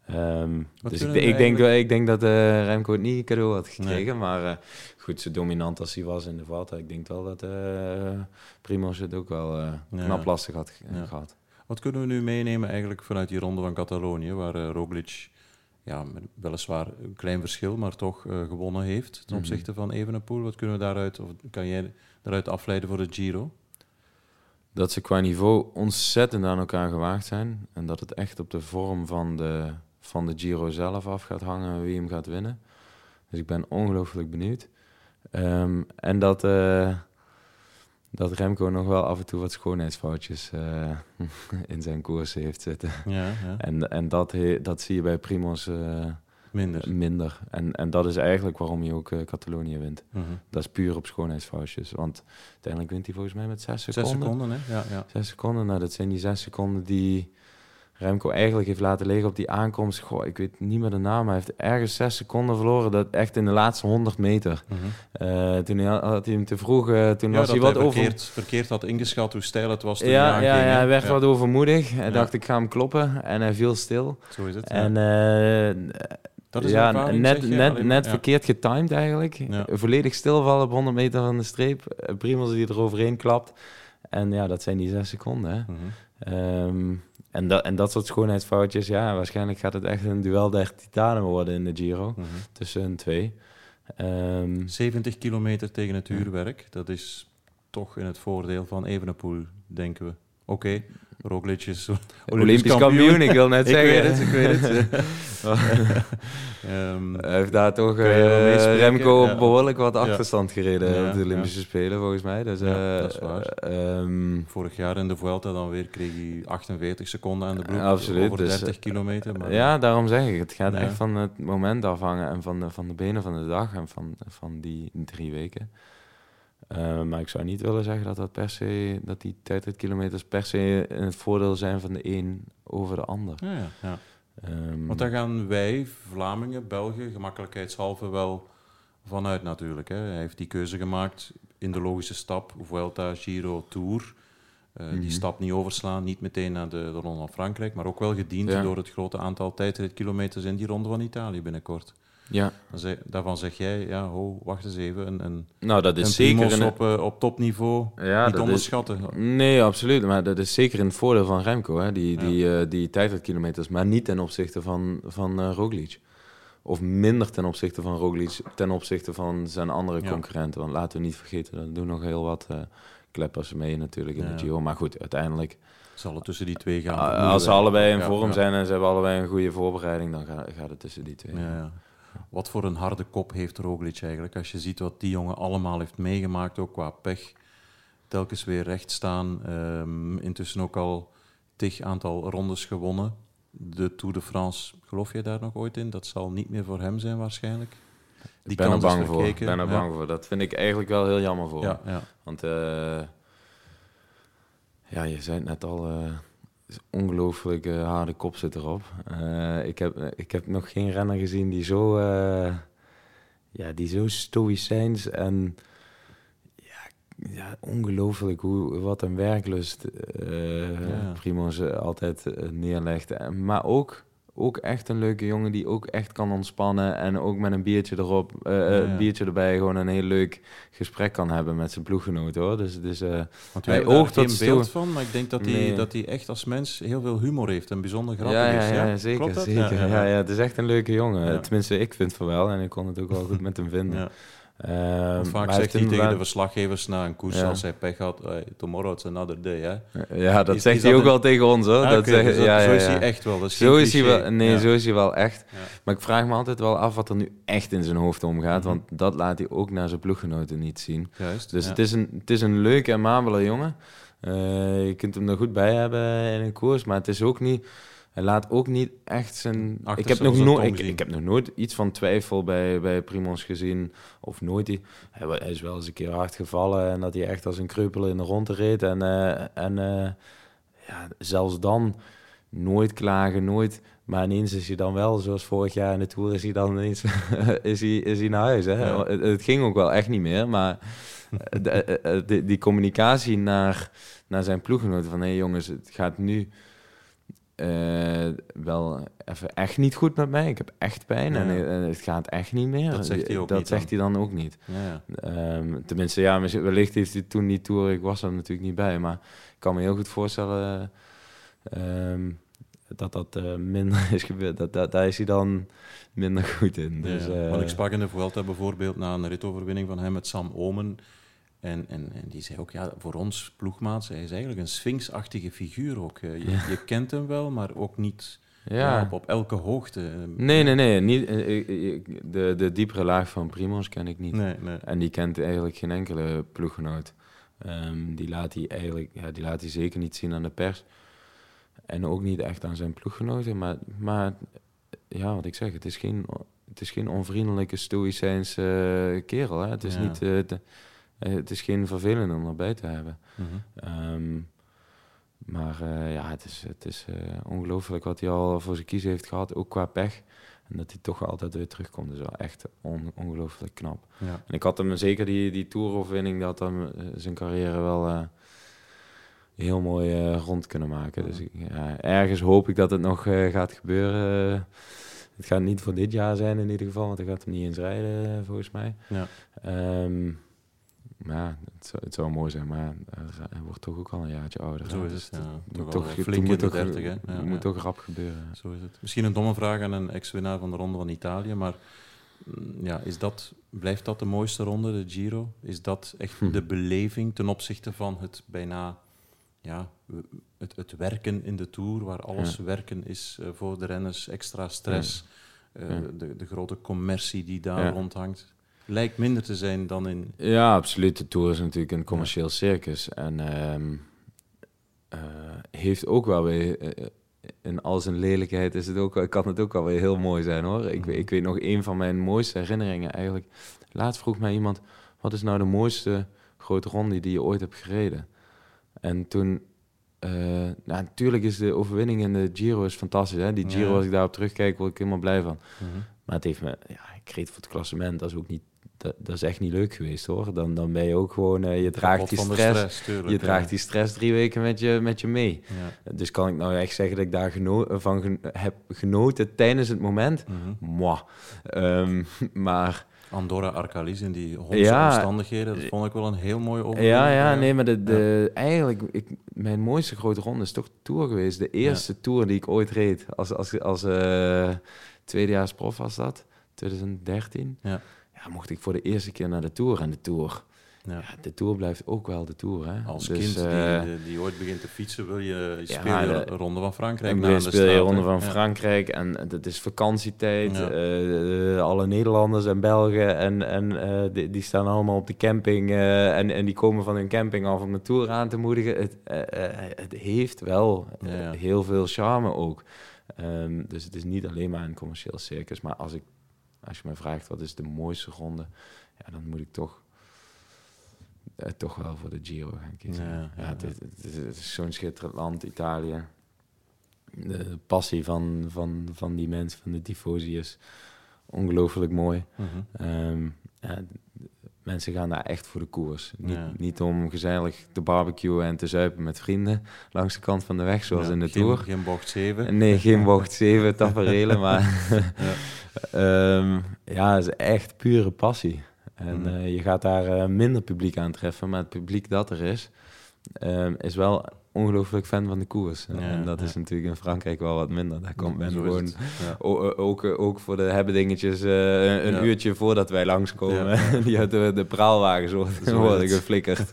Ehm, dus ik, ik, denk, ik denk dat uh, Remco het niet cadeau had gekregen. Maar uh, goed, zo dominant als hij was in de Vuelta. Ik denk wel dat uh, Primoz het ook wel uh, knap lastig had gehad. Wat kunnen we nu meenemen eigenlijk vanuit die ronde van Catalonië, waar Roglic ja, weliswaar een klein verschil, maar toch gewonnen heeft ten mhm. opzichte van Evenepoel. Wat kunnen we daaruit, of kan jij daaruit afleiden voor de Giro? Dat ze qua niveau ontzettend aan elkaar gewaagd zijn. En dat het echt op de vorm van de, van de Giro zelf af gaat hangen wie hem gaat winnen. Dus ik ben ongelooflijk benieuwd. Ehm, en dat, uh, dat Remco nog wel af en toe wat schoonheidsfoutjes uh, in zijn koers heeft zitten. Ja, ja. En, en dat, dat zie je bij Primos uh, minder. minder. En, en dat is eigenlijk waarom hij ook Catalonië wint. Mhm. Dat is puur op schoonheidsfoutjes. Want uiteindelijk wint hij volgens mij met zes seconden. Zes seconden, hè? Ja, ja. Zes seconden. Nou, dat zijn die zes seconden die Remco eigenlijk heeft laten liggen op die aankomst. Goh, ik weet niet meer de naam. Hij heeft ergens zes seconden verloren. Dat echt in de laatste 100 meter. Mhm. Eh, toen had hij hem te vroeg. Uh, toen was hij wat hij verkeerd, over... verkeerd had ingeschat hoe stijl het was. Toen ja, ja, ja, hij werd wat overmoedig. Hij dacht, ik ga hem kloppen. En hij viel stil. Zo is het. En uh, dat is ja, net, net, net verkeerd getimed eigenlijk. Volledig stilvallen op 100 meter van de streep. Primoz die er overheen klapt. En ja, dat zijn die zes seconden. Hè. Mhm. Ehm, en, dat, en dat soort schoonheidsfoutjes, ja, waarschijnlijk gaat het echt een duel der titanen worden in de Giro. Mhm. Tussen hun twee. Um, ehm, 70 kilometer tegen het uurwerk, dat is toch in het voordeel van Evenepoel, denken we. Oké, Roglic is Olympisch, kampioen. ik wil net zeggen. ik weet het, ik weet het. um, Hij heeft daar toch uh, Remco ja. behoorlijk wat achterstand gereden ja, op de Olympische Spelen, volgens mij. Dus, uh, dat is waar. Um, Vorig jaar in de Vuelta dan weer kreeg hij 48 seconden aan de broek absoluut, over 30 dus, kilometer. Maar, ja, daarom zeg ik. Het gaat echt van het moment afhangen en van de, van de benen van de dag en van, van die drie weken. Uh, maar ik zou niet willen zeggen dat, dat, per se, dat die tijdritkilometers per se in het voordeel zijn van de een over de ander. Ja, ja, ja. Um, Want daar gaan wij, Vlamingen, Belgen, gemakkelijkheidshalve wel vanuit natuurlijk. Hè. Hij heeft die keuze gemaakt in de logische stap, Vuelta, Giro, Tour. Uh, Die mhm. stap niet overslaan, niet meteen naar de, de Ronde van Frankrijk, maar ook wel gediend door het grote aantal tijdritkilometers in die Ronde van Italië binnenkort. Ja. daarvan zeg jij, ja, ho, wacht eens even. Een, een, nou, dat is zeker een, op, uh, op topniveau ja, niet onderschatten. nee, absoluut. Maar dat is zeker een voordeel van Remco, hè, die, die, uh, die tijdritkilometers. Maar niet ten opzichte van, van uh, Roglic. Of minder ten opzichte van Roglic, ten opzichte van zijn andere concurrenten. Want laten we niet vergeten, er doen nog heel wat kleppers mee natuurlijk in de Giro. Maar goed, uiteindelijk... Zal het tussen die twee gaan? als ze allebei in vorm zijn en ze hebben allebei een goede voorbereiding, dan gaat, gaat het tussen die twee. Ja, wat voor een harde kop heeft Roglic eigenlijk? Als je ziet wat die jongen allemaal heeft meegemaakt, ook qua pech. Telkens weer recht staan. Um, intussen ook al tig aantal rondes gewonnen. De Tour de France, geloof jij daar nog ooit in? Dat zal niet meer voor hem zijn waarschijnlijk. Die ik ben er bang voor. Ik ben er bang voor. Dat vind ik eigenlijk wel heel jammer voor. Ja, ja. Want uh, ja, je zei het net al, uh, ongelooflijk uh, harde kop zit erop. Uh, ik, heb, ik heb nog geen renner gezien die zo, uh, ja, die zo stoïcijns en ja, ja, ongelooflijk hoe, wat een werklust uh, ja. Primoz altijd neerlegt. Maar ook ook echt een leuke jongen die ook echt kan ontspannen. En ook met een biertje erop, uh, biertje erbij, gewoon een heel leuk gesprek kan hebben met zijn ploeggenoten hoor. Dus, dus uh, Want hij oogt geen beeld van, maar ik denk dat hij, dat hij echt als mens heel veel humor heeft en bijzonder grappig ja, is. Ja, ja zeker. zeker. Ja, ja, het is echt een leuke jongen. Tenminste, ik vind van wel en ik kon het ook wel goed met hem vinden. Uh, vaak zegt hij tegen de verslaggevers na een koers als hij pech had, hey, tomorrow it's another day. Hè? Ja, dat zegt hij ook wel tegen ons hoor. Ah, dat okay, dus ja, zo is hij echt wel. Dat is zo is hij wel. Nee, zo is hij wel echt. Maar ik vraag me altijd wel af wat er nu echt in zijn hoofd omgaat, mhm. want dat laat hij ook naar zijn ploeggenoten niet zien. Juist, dus het, is een, het is een leuke en mabele jongen. Uh, je kunt hem er goed bij hebben in een koers, maar het is ook niet hij laat ook niet echt zijn. ik heb, nog nooit, ik, ik, heb nog nooit iets van twijfel bij, bij Primos gezien. Of nooit. Hij, hij is wel eens een keer hard gevallen en dat hij echt als een kreupel in de ronde reed. En, uh, en uh, ja, zelfs dan nooit klagen, nooit. Maar ineens is hij dan wel, zoals vorig jaar in de Tour, is hij dan ineens is hij, is hij naar huis. Hè? Het, het, ging ook wel echt niet meer, maar de, de, die communicatie naar, naar zijn ploeggenoten van... hé hey jongens, het gaat nu eh, wel even echt niet goed met mij. Ik heb echt pijn Ja. en eh, het gaat echt niet meer. Dat zegt hij ook Dat niet zegt hij dan ook niet. Ja, ja. Ehm, tenminste, ja, wellicht heeft hij toen die tour, ik was er natuurlijk niet bij, maar ik kan me heel goed voorstellen ehm, dat dat eh, minder is gebeurd. Dat, dat, daar is hij dan minder goed in. Dus, eh, want ik sprak in de Vuelta bijvoorbeeld na een ritoverwinning van hem met Sam Omen. En, en, en die zei ook, ja, voor ons ploegmaats, hij is eigenlijk een sphinxachtige figuur ook. Eh, Je, Ja. je kent hem wel, maar ook niet ja. ja. op, op elke hoogte. Nee, nee, nee. Niet, eh, de, de diepere laag van Primoz ken ik niet. Nee, nee. En die kent eigenlijk geen enkele ploeggenoot. Ehm, die, laat hij eigenlijk, ja, die laat hij zeker niet zien aan de pers. En ook niet echt aan zijn ploeggenoten. Maar, maar ja, wat ik zeg, het is geen, het is geen onvriendelijke stoïcijnse eh, kerel. Hè? Het, is Ja. niet, eh, te- eh, het is geen vervelende om erbij te hebben. Mhm. Ehm, maar eh, ja, het is, het is eh, ongelooflijk wat hij al voor zijn kiezen heeft gehad, ook qua pech. En dat hij toch altijd weer terugkomt, is wel echt on- ongelooflijk knap. Ja. En ik had hem zeker die, die toeroverwinning, dat hem eh, zijn carrière wel eh, heel mooi eh, rond kunnen maken. Dus ja, ergens hoop ik dat het nog eh, gaat gebeuren. Eh, het gaat niet voor dit jaar zijn in ieder geval, want hij gaat hem niet eens rijden eh, volgens mij. Ja. Ehm, ja, het zou, het zou mooi zijn, maar hij- wordt toch ook al een jaartje ouder. Zo is Dus het, ja. moet Toch flink in de toch, 30, hè. Ja, het moet toch rap gebeuren. Zo is het. Misschien een domme vraag aan een ex-winnaar van de Ronde van Italië, maar mm, ja, is dat, blijft dat de mooiste ronde, de Giro? Is dat echt Hm. de beleving ten opzichte van het bijna ja, het, het werken in de Tour, waar alles werken is eh, voor de renners, extra stress, eh, Ja. de, de grote commercie die daar rondhangt? Lijkt minder te zijn dan in... Ja, absoluut. De Tour is natuurlijk een commercieel circus. En ehm, eh, heeft ook wel weer... eh, in al zijn lelijkheid is het ook, kan het ook wel weer heel mooi zijn hoor. Ik, weet- ik weet nog een van mijn mooiste herinneringen eigenlijk. Laatst vroeg mij iemand, wat is nou de mooiste grote ronde die je ooit hebt gereden? En toen, nou, natuurlijk is de overwinning in de Giro is fantastisch. Hè? Die Giro, Ja. als ik daarop terugkijk, word ik helemaal blij van. Maar het heeft me, ja, ik reed voor het klassement, dat is ook niet, dat, dat is echt niet leuk geweest hoor. Dan, dan ben je ook gewoon, eh, je draagt die van stress, tuurlijk, je ja. draagt die stress drie weken met je, met je mee. Ja. Dus kan ik nou echt zeggen dat ik daar geno van gen- heb genoten tijdens het moment? Mwah. Ehm, maar Andorra Arcalis in die hondse Ja. omstandigheden, dat vond ik wel een heel mooi overwinning. ja, ja, nee, maar de, de, eigenlijk, ik, mijn mooiste grote ronde is toch Tour geweest. De eerste Tour die ik ooit reed. Als, als, als eh, tweedejaars prof was dat, 2013. Ja. Ja, mocht ik voor de eerste keer naar de Tour. En de Tour, Ja. de Tour blijft ook wel de Tour. Hè? Als Dus, kind eh, die, die, ooit begint te fietsen, wil je, je Ja, speel je de- de Ronde van Frankrijk En na de speel je Ronde van. Frankrijk en het is vakantietijd. Eh, alle Nederlanders en Belgen en, en eh, die, die staan allemaal op de camping en, en die komen van hun camping af om de Tour aan te moedigen. Het, het heeft wel heel veel charme ook. Ehm, dus het is niet alleen maar een commercieel circus. Maar als, ik, als je mij vraagt wat is de mooiste ronde, ja, dan moet ik toch, eh, toch wel voor de Giro gaan kiezen. Ja, is- zo'n schitterend land, Italië. De passie van, van, van die mensen, van de tifosi is ongelooflijk mooi. Mhm. Ehm, ja, mensen gaan daar echt voor de koers. Niet, Ja. niet om gezellig te barbecuen en te zuipen met vrienden langs de kant van de weg, zoals Ja, in de geen, Tour. Geen bocht 7. Nee, geen bocht 7 taferelen, maar Ja. Ehm, ja, het is echt pure passie. En Mhm. eh, je gaat daar eh, minder publiek aantreffen, maar het publiek dat er is, ehm, is wel ongelooflijk fan van de koers. Ja, en dat ja. is natuurlijk in Frankrijk wel wat minder. Daar komt men gewoon. Ja. ook, eh, ook voor de hebbedingetjes eh, een uurtje voordat wij langskomen. Die uit de, de praalwagens Zo worden, geflikkerd.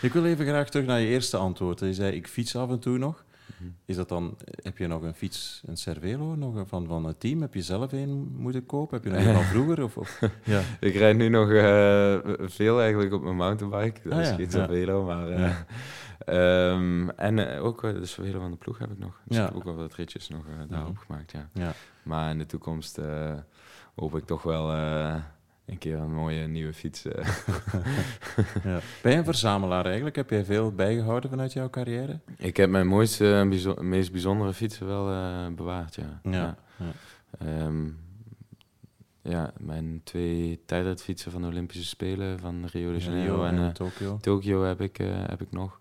Ik wil even graag terug naar je eerste antwoord. Je zei, ik fiets af en toe nog. Mhm. Is dat dan, heb je nog een fiets, een Cervelo, nog een van, van het team? Heb je zelf een moeten kopen? Heb je nog een van vroeger? Of, of? Ja. Ik rijd nu nog eh, veel eigenlijk op mijn mountainbike. Dat Ah, is geen. Cervelo, maar... Ehm, en eh, ook eh, de Cervelo van de ploeg heb ik nog. Dus Ja. ik heb ook wel wat ritjes nog eh, daarop Mhm. gemaakt, ja. Ja. Maar in de toekomst hoop ik toch wel een keer een mooie nieuwe fiets. Ja. Ben je een verzamelaar eigenlijk? Heb jij veel bijgehouden vanuit jouw carrière? ik heb mijn mooiste en bijzo- meest bijzondere fietsen wel bewaard, ja. Ja. ja. Ehm, ja, mijn twee tijdritfietsen van de Olympische Spelen van Rio de Janeiro en en eh, Tokio. Heb ik, heb ik nog.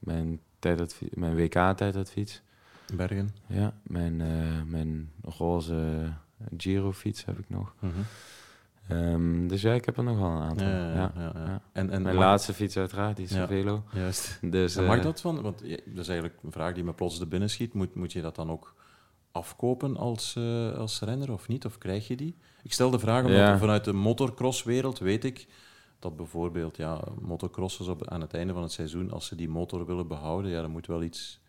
Mijn, mijn WK-tijdritfiets. Bergen. Ja, mijn, eh, mijn roze Giro-fiets heb ik nog. Mhm. Ehm, dus ja, ik heb er nog wel een aantal. Ja, Ja, ja. En, en Mijn mag- laatste fiets uiteraard, die Ja. Cervelo. Juist. Dus, mag eh, dat van? Want dat is eigenlijk een vraag die me plots de binnen schiet. Moet, moet je dat dan ook afkopen als, eh, als renner of niet? Of krijg je die? Ik stel de vraag omdat er vanuit de motocrosswereld weet ik dat bijvoorbeeld ja, motocrossers op, aan het einde van het seizoen, als ze die motor willen behouden, ja, dan moet wel iets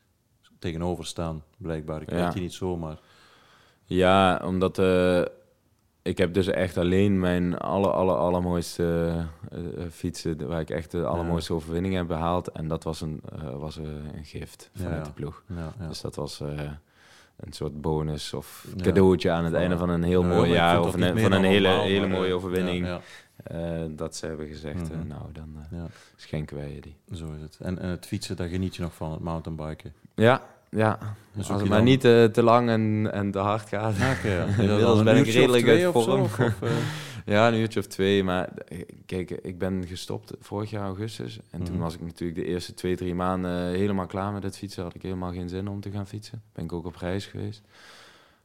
tegenover staan, blijkbaar. Ik Ja. weet die niet zomaar. Ja, omdat eh, ik heb dus echt alleen mijn aller, aller, allermooiste eh, fietsen, waar ik echt de allermooiste overwinning heb behaald. En dat was een, was een gift vanuit Ja. de ploeg. Ja, ja. Dus dat was een soort bonus of cadeautje aan het einde van een heel mooi jaar. Of een, van een dan hele, normaal, hele mooie eh, overwinning. Eh, dat ze hebben gezegd, Mhm. nou dan eh, ja, ja, schenken wij je die. zo is het. En, en het fietsen, daar geniet je nog van, het mountainbiken. Ja, ja. Als het maar niet eh, te lang en, en te hard gaat. Ja, oké, ja. Inmiddels ben ik redelijk uit of zo, vorm. of- eh? Ja, een uurtje of twee. Maar eh, kijk, ik ben gestopt vorig jaar augustus. En toen Mhm. was ik natuurlijk de eerste twee, drie maanden helemaal klaar met het fietsen. Had ik helemaal geen zin om te gaan fietsen. Ben ik ook op reis geweest.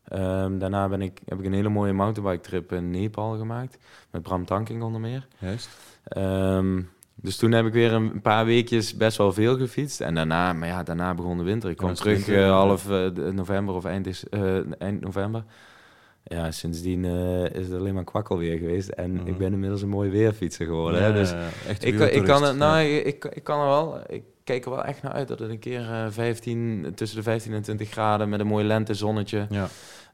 Ehm, daarna ben ik, heb ik een hele mooie mountainbike trip in Nepal gemaakt. Met Bram Tankink onder meer. Juist. Ehm, dus toen heb ik weer een paar weekjes best wel veel gefietst. En daarna, maar ja, daarna begon de winter. Ik kwam terug eh, half eh, november of eind, eh, eind november. Ja, sindsdien is het alleen maar kwakkel weer geweest. En Mhm. ik ben inmiddels een mooi weerfietser geworden. Ja, hè? Dus echt ik, ik kan het, nou, ik, ik, kan er wel. Ik kijk er wel echt naar uit dat het een keer eh 15, tussen de 15 en 20 graden met een mooi lentezonnetje. Ja,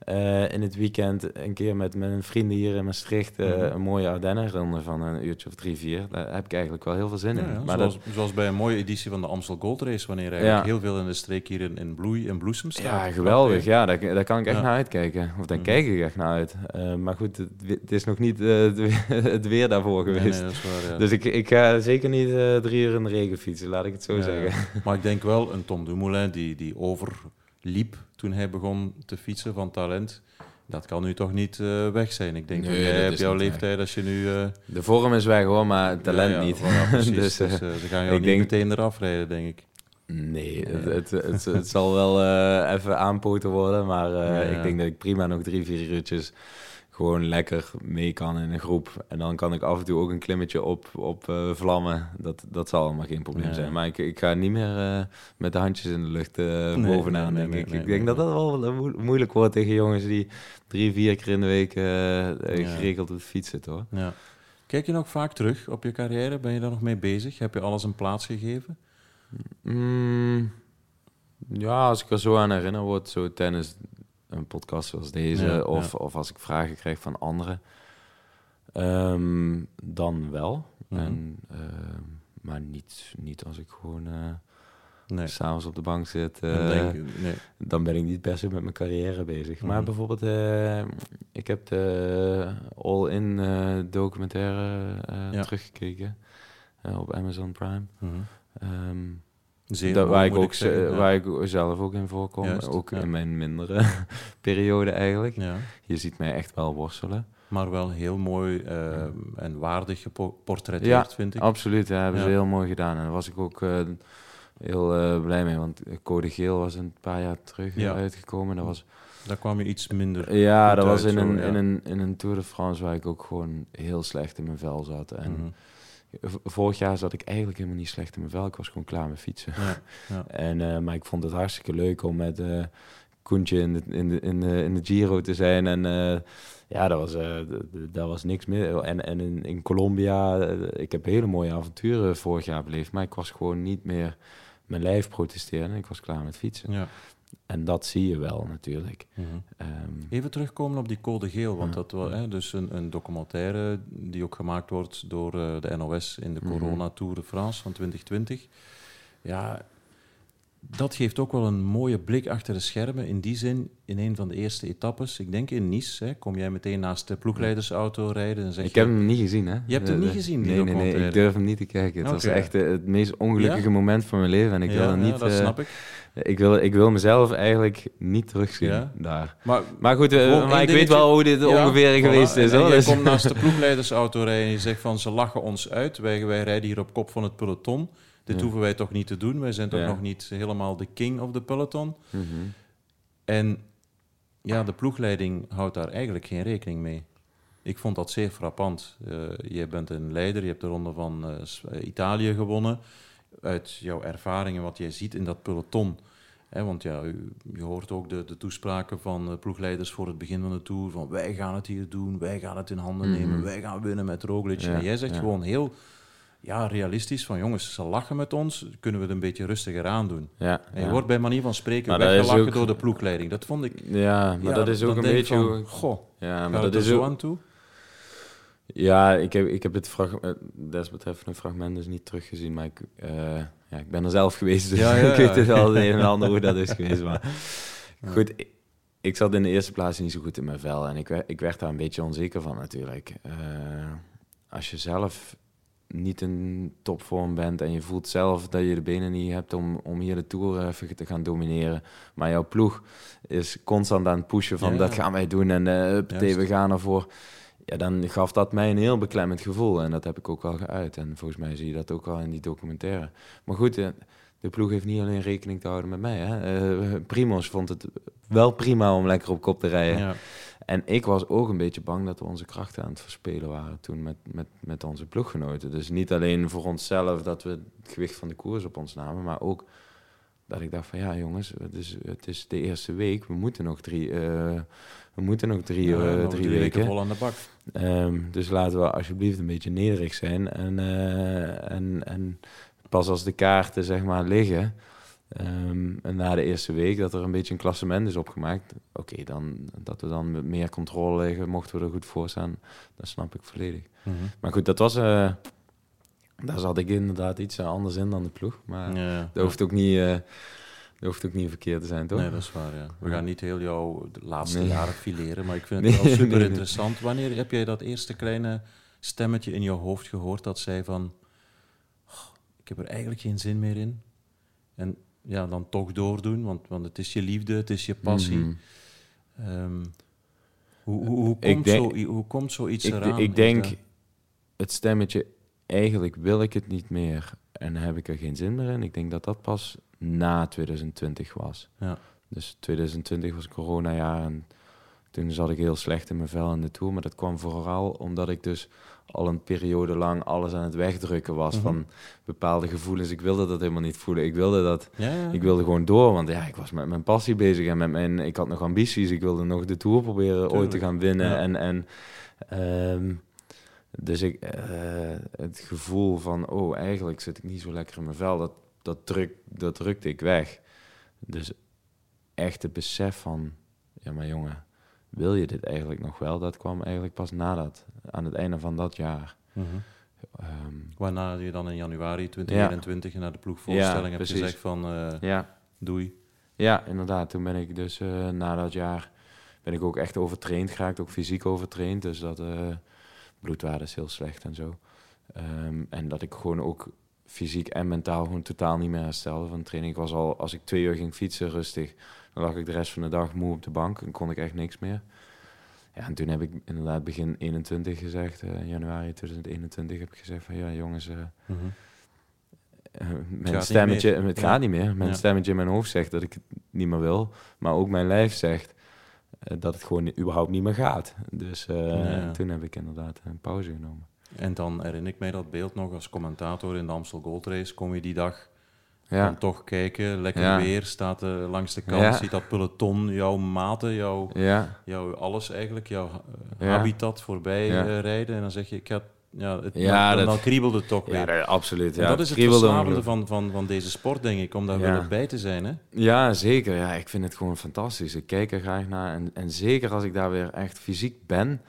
eh, in het weekend een keer met mijn vrienden hier in Maastricht eh, Mhm. een mooie Ardennenronde van een uurtje of drie, vier. Daar heb ik eigenlijk wel heel veel zin Ja, in. ja, maar zoals, dat, zoals bij een mooie editie van de Amstel Gold Race, wanneer eigenlijk Ja. heel veel in de streek hier in, in bloei en bloesem staat. ja, geweldig. Ja, daar, daar kan ik echt naar uitkijken. Of daar Mhm. kijk ik echt naar uit. Eh, maar goed, het, is nog niet het, weer, daarvoor geweest. nee, waar. Dus ik, ik ga zeker niet drie uur in de regen fietsen, laat ik het zo zeggen. Maar ik denk wel, een Tom Dumoulin die, die overliep toen hij begon te fietsen van talent, dat kan nu toch niet eh, weg zijn. Ik denk Nee, dat jij op is jouw weg. leeftijd, als je nu... eh, De vorm is weg hoor, maar het talent ja, ja, niet. precies. dus, dus, eh, ze gaan jou ik niet denk- meteen eraf rijden, denk ik. Nee, het, het, het, het zal wel even aanpoten worden. Maar Ja, ja. ik denk dat ik prima nog drie, vier uurtjes gewoon lekker mee kan in een groep. En dan kan ik af en toe ook een klimmetje op, op eh, vlammen. Dat, dat zal allemaal geen probleem zijn. Maar ik, ik ga niet meer eh, met de handjes in de lucht eh, Nee, bovenaan, nee, denk ik. ik denk dat dat wel mo- moeilijk wordt tegen jongens die drie, vier keer in de week geregeld op de fiets zitten, hoor. Ja. Kijk je nog vaak terug op je carrière? Ben je daar nog mee bezig? Heb je alles een plaats gegeven? Mm, ja, als ik er zo aan herinner word, zo tijdens een podcast zoals deze, Ja, of, ja. of als ik vragen krijg van anderen, ehm, dan wel. Mhm. en, ehm, maar niet, niet als ik gewoon eh Nee. s'avonds op de bank zit. Dan eh, nee. dan ben ik niet per se met mijn carrière bezig. Maar Mhm. bijvoorbeeld, eh, ik heb de All-In documentaire Ja. teruggekeken op Amazon Prime. Mhm. Ehm, Zeer dat, waar, ik ook, zeggen, ze- ja. waar ik zelf ook in voorkom. Juist, ook ja. in mijn mindere periode eigenlijk. Ja. Je ziet mij echt wel worstelen. Maar wel heel mooi eh, en waardig geportretteerd, vind ik. Absoluut, ja, hebben ze heel mooi gedaan. En daar was ik ook eh, heel eh, blij mee. Want Code Geel was een paar jaar terug uitgekomen. Dat was, Daar kwam je iets minder. ja, dat was in zo, een, in, een, in een Tour de France waar ik ook gewoon heel slecht in mijn vel zat. En Mhm. Vorig jaar zat ik eigenlijk helemaal niet slecht in mijn vel. Ik was gewoon klaar met fietsen. Ja, ja. En, eh, maar ik vond het hartstikke leuk om met eh Koentje in de, in, de, in, de, in de Giro te zijn. En eh, ja, dat was, d- d- daar was niks meer. En, en in, in Colombia, ik heb hele mooie avonturen vorig jaar beleefd. Maar ik was gewoon niet meer mijn lijf protesteren. Ik was klaar met fietsen. ja. En dat zie je wel natuurlijk. Mhm. Ehm, Even terugkomen op die code geel, want dat was hè, dus een, een documentaire die ook gemaakt wordt door eh, de NOS in de Mhm. Corona Tour de France van 2020. Ja, dat geeft ook wel een mooie blik achter de schermen. In die zin, in een van de eerste etappes, ik denk in Nice, hè, kom jij meteen naast de ploegleidersauto rijden en zeg ik je... heb hem niet gezien, hè? Je hebt hem niet de- gezien, die Nee, nee, nee. Ik durf hem niet te kijken. Het was echt eh, het meest ongelukkige Ja? moment van mijn leven. En ik ja, wil er ja, niet... dat eh, snap ik. Ik wil, ik wil mezelf eigenlijk niet terugzien Ja? daar. Maar Maar goed, eh, maar ik weet wel hoe dit Ja, ongeveer voilà. geweest is. Hoor. je Dus- komt naast de ploegleidersauto rijden en je zegt van ze lachen ons uit. Wij, wij rijden hier op kop van het peloton. Dit hoeven wij toch niet te doen. Wij zijn toch nog niet helemaal de king of the peloton. Mhm. En ja, de ploegleiding houdt daar eigenlijk geen rekening mee. Ik vond dat zeer frappant. Uh, je bent een leider, je hebt de ronde van uh, Italië gewonnen. Uit jouw ervaringen, wat jij ziet in dat peloton. Hè, want ja, je hoort ook de, de toespraken van ploegleiders voor het begin van de Tour. Van wij gaan het hier doen, wij gaan het in handen mm -hmm. nemen, wij gaan winnen met Roglic. Ja, en jij zegt ja. gewoon heel ja, realistisch van jongens, ze lachen met ons, kunnen we het een beetje rustiger aandoen. Ja, en je ja. wordt bij manier van spreken weggelachen ook... door de ploegleiding. Dat vond ik... Ja, maar dat is ook een beetje... Van, goh, ja, maar dat is zo ook... aan toe? Ja, ik heb, ik heb het fragment, desbetreffende fragment dus niet teruggezien, maar ik, uh, ja, ik ben er zelf geweest, dus ja, ik weet het wel een en ander hoe dat is geweest. Maar goed, ik, ik, zat in de eerste plaats niet zo goed in mijn vel en ik, ik werd daar een beetje onzeker van natuurlijk. Uh, als je zelf niet in topvorm bent en je voelt zelf dat je de benen niet hebt om, om hier de Tour even te gaan domineren. Maar jouw ploeg is constant aan het pushen van dat gaan wij doen en uh, we gaan ervoor. Ja, dan gaf dat mij een heel beklemmend gevoel en dat heb ik ook wel geuit. En volgens mij zie je dat ook al in die documentaire. Maar goed, de, de ploeg heeft niet alleen rekening te houden met mij. Hè. Uh, Primos vond het wel prima om lekker op kop te rijden. Ja. En ik was ook een beetje bang dat we onze krachten aan het verspelen waren toen met, met, met onze ploeggenoten. Dus niet alleen voor onszelf dat we het gewicht van de koers op ons namen, maar ook dat ik dacht van ja jongens, het is, het is de eerste week, we moeten nog drie, uh, we moeten nog drie, uh, drie, drie, weken. vol aan de bak. Um, dus laten we alsjeblieft een beetje nederig zijn en, uh, en, en pas als de kaarten zeg maar liggen, Um, en na de eerste week dat er een beetje een klassement is opgemaakt, oké, dan dat we dan met meer controle liggen, mochten we er goed voor staan, dat snap ik volledig. Mm -hmm. Maar goed, dat was, uh, daar zat ik inderdaad iets anders in dan de ploeg, maar ja, dat hoeft ook niet. Uh, dat hoeft ook niet verkeerd te zijn, toch? Nee, dat is waar, ja. We gaan niet heel jouw laatste nee. jaren fileren, maar ik vind het wel super interessant. Wanneer heb jij dat eerste kleine stemmetje in je hoofd gehoord dat zei van... Oh, ik heb er eigenlijk geen zin meer in. En ja, dan toch doordoen, want, want het is je liefde, het is je passie. Mm -hmm. um, hoe, hoe, hoe, komt denk, zo, hoe komt zoiets ik, eraan? Ik denk, het stemmetje, eigenlijk wil ik het niet meer en heb ik er geen zin meer in. Ik denk dat dat pas na 2020 was. Ja. Dus 2020 was coronajaar en toen zat ik heel slecht in mijn vel in de Tour. Maar dat kwam vooral omdat ik dus al een periode lang alles aan het wegdrukken was mm -hmm. van bepaalde gevoelens. Ik wilde dat helemaal niet voelen. Ik wilde dat. Ja, ja. Ik wilde gewoon door, want ja, ik was met mijn passie bezig en met mijn. Ik had nog ambities. Ik wilde nog de tour proberen Tuurlijk. ooit te gaan winnen ja. en en. Um, dus ik, uh, het gevoel van, oh, eigenlijk zit ik niet zo lekker in mijn vel, dat, dat, druk, dat drukte ik weg. Dus echt het besef van, ja, maar jongen, wil je dit eigenlijk nog wel? Dat kwam eigenlijk pas nadat, aan het einde van dat jaar. Mm -hmm. um, Waarna je dan in januari 2021 ja. naar de ploegvoorstelling ja, hebt gezegd van uh, ja. doei. Ja, inderdaad. Toen ben ik dus uh, na dat jaar ben ik ook echt overtraind geraakt, ook fysiek overtraind. Dus dat uh, bloedwaarde is heel slecht en zo. Um, en dat ik gewoon ook fysiek en mentaal gewoon totaal niet meer herstelde van training. Ik was al, als ik twee uur ging fietsen rustig, dan lag ik de rest van de dag moe op de bank en kon ik echt niks meer. Ja, en toen heb ik inderdaad begin 21 gezegd, uh, januari 2021 heb ik gezegd van ja jongens, uh, mm -hmm. uh, mijn het stemmetje, het gaat niet meer. Mijn ja. stemmetje in mijn hoofd zegt dat ik het niet meer wil, maar ook mijn lijf zegt dat het gewoon überhaupt niet meer gaat. Dus ja. toen heb ik inderdaad een pauze genomen. En dan herinner ik mij dat beeld nog als commentator in de Amstel Gold Race, kom je die dag ja. Dan toch kijken, lekker ja. weer, staat uh, langs de kant, ja. ziet dat peloton, jouw maten, jouw, jouw alles eigenlijk, jouw uh, habitat voorbij uh, rijden. En dan zeg je, ik ga, ja, het, ja, dan, dat, dan kriebelde het toch weer. Absoluut. Ja. dat is het verslavende van, van, van deze sport, denk ik, om daar weer bij te zijn. Hè? Ja, zeker. Ja, ik vind het gewoon fantastisch. Ik kijk er graag naar. En, en zeker als ik daar weer echt fysiek ben,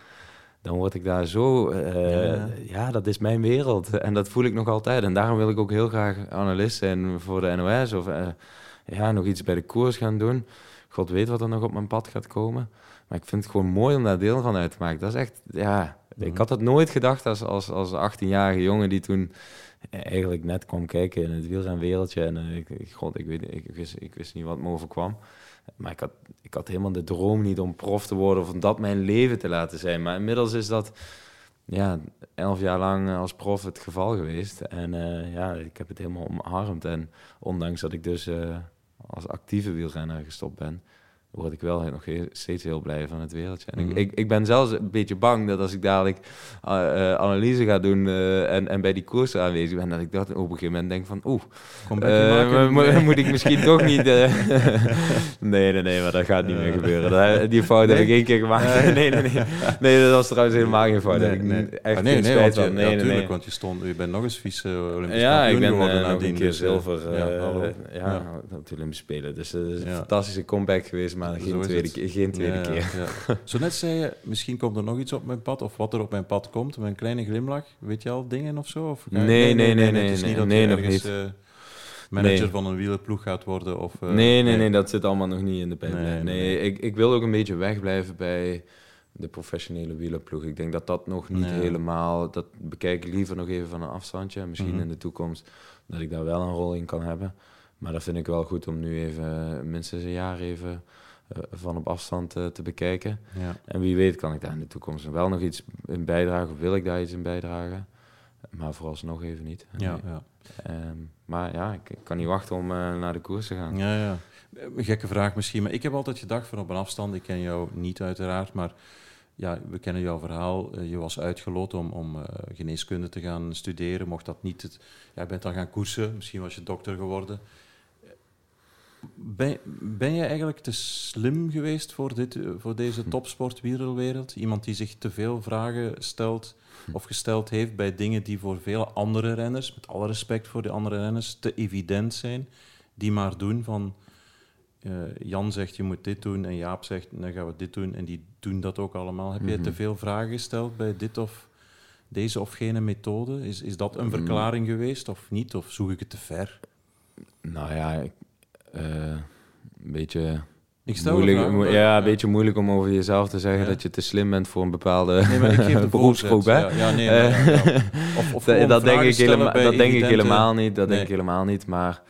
dan word ik daar zo... Uh, ja. ja. dat is mijn wereld. En dat voel ik nog altijd. En daarom wil ik ook heel graag analist zijn voor de NOS. Of uh, ja, nog iets bij de koers gaan doen. God weet wat er nog op mijn pad gaat komen. Maar ik vind het gewoon mooi om daar deel van uit te maken. Dat is echt... Ja, ik mhm. had het nooit gedacht als, als, als 18-jarige jongen die toen eigenlijk net kwam kijken in het wielrenwereldje. En uh, ik, God, ik, weet, ik, wist, ik wist niet wat me overkwam. Maar ik had, ik had helemaal de droom niet om prof te worden of om dat mijn leven te laten zijn. Maar inmiddels is dat ja, elf jaar lang als prof het geval geweest. En uh, ja, ik heb het helemaal omarmd. En ondanks dat ik dus uh, als actieve wielrenner gestopt ben, word ik wel nog steeds heel blij van het wereldje. En Mhm. ik, ik, ik ben zelfs een beetje bang dat als ik dadelijk eh, eh, analyse ga doen eh, en, en bij die koers aanwezig ben, dat ik dat op een gegeven moment denk van, oeh, eh, mo- moet ik misschien toch niet... nee, nee, nee, maar dat gaat niet meer gebeuren. Die fout heb ik één keer gemaakt. Nee. nee, nee, nee. Dat was trouwens helemaal geen fout. Nee, nee. echt Ah, nee, nee, want. Nee, ja, nee, want je, stond, je bent nog eens vice Olympisch Ja, ik ben geworden nadien. een keer dus, zilver ja, ja, op de Olympische Spelen. Dus dat is een fantastische comeback geweest, maar geen tweede, keer- geen tweede Ja, keer. ja. Zo net zei je, misschien komt er nog iets op mijn pad, of wat er op mijn pad komt, met een kleine glimlach. Weet je al dingen of zo? Of, Nee, nee, nee, nee, Het is nee, niet dat nee, je nog niet. eh, manager Nee. van een wielerploeg gaat worden. Of, eh, nee, nee, nee, dat zit allemaal nog niet in de pijplijn. Nee, Nee, nee, nee. Ik, ik wil ook een beetje wegblijven bij de professionele wielerploeg. Ik denk dat dat nog niet Nee. helemaal... Dat bekijk ik liever nog even van een afstandje. En misschien Mhm. in de toekomst dat ik daar wel een rol in kan hebben. Maar dat vind ik wel goed om nu even minstens een jaar even van op afstand eh, te bekijken. Ja. En wie weet kan ik daar in de toekomst wel nog iets in bijdragen of wil ik daar iets in bijdragen. Maar vooralsnog even niet. Ja, Nee. ja. Ehm, maar ja, ik, ik kan niet wachten om eh, naar de koers te gaan. Ja, ja. Een gekke vraag misschien, maar ik heb altijd gedacht van op een afstand, ik ken jou niet uiteraard, maar ja, we kennen jouw verhaal. Eh, Je was uitgeloot om, om eh, geneeskunde te gaan studeren, mocht dat niet. Het, ja, je bent dan gaan koersen, misschien was je dokter geworden. Ben, ben je eigenlijk te slim geweest voor, dit, eh, voor deze topsportwereldwereld? Iemand die zich te veel vragen stelt of gesteld heeft bij dingen die voor vele andere renners, met alle respect voor de andere renners, te evident zijn, die maar doen van eh, Jan zegt je moet dit doen en Jaap zegt dan gaan we dit doen en die doen dat ook allemaal. Heb je Mhm. te veel vragen gesteld bij dit of deze of gene methode? Is, is dat een Mm. verklaring geweest of niet? Of zoek ik het te ver? Nou ja, ik, een beetje Ik stel moeilijk, vraag, mo- ja, een beetje moeilijk om over jezelf te zeggen Ja. dat je te slim bent voor een bepaalde Nee, maar ik geef de beroepsgroep. Hè? Ja, ja, nee. Of, of Dat- dat denk ik, helemaal, dat denk ik helemaal niet. Dat denk ik helemaal niet. Maar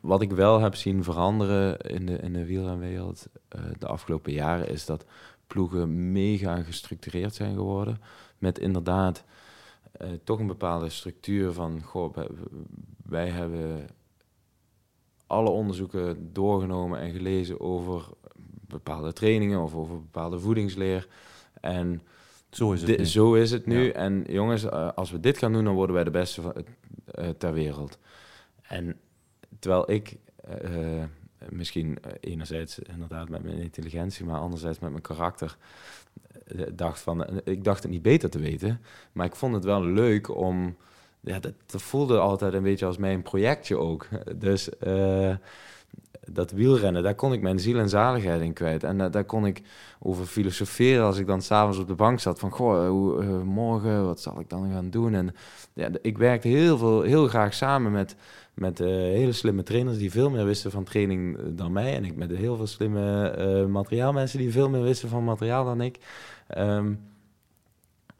wat ik wel heb zien veranderen in de, in de wielrenwereld eh, de afgelopen jaren is dat ploegen mega gestructureerd zijn geworden. Met inderdaad eh, toch een bepaalde structuur van, goh, wij hebben alle onderzoeken doorgenomen en gelezen over bepaalde trainingen of over bepaalde voedingsleer. En Zo is het. Nu. zo is het nu. Ja. En jongens, eh, als we dit gaan doen, dan worden wij de beste van, eh, ter wereld. En terwijl ik eh, misschien enerzijds inderdaad met mijn intelligentie, maar anderzijds met mijn karakter dacht van, ik dacht het niet beter te weten, maar ik vond het wel leuk om, ja, dat, voelde altijd een beetje als mijn projectje ook. Dus eh, dat wielrennen, daar kon ik mijn ziel en zaligheid in kwijt. En da- daar kon ik over filosoferen als ik dan s'avonds op de bank zat. Van, goh, eh, hoe, eh, morgen, wat zal ik dan gaan doen? En ja, ik werkte heel, veel, heel graag samen met, met eh, hele slimme trainers die veel meer wisten van training eh, dan mij. En ik met heel veel slimme eh, materiaalmensen die veel meer wisten van materiaal dan ik. Ehm,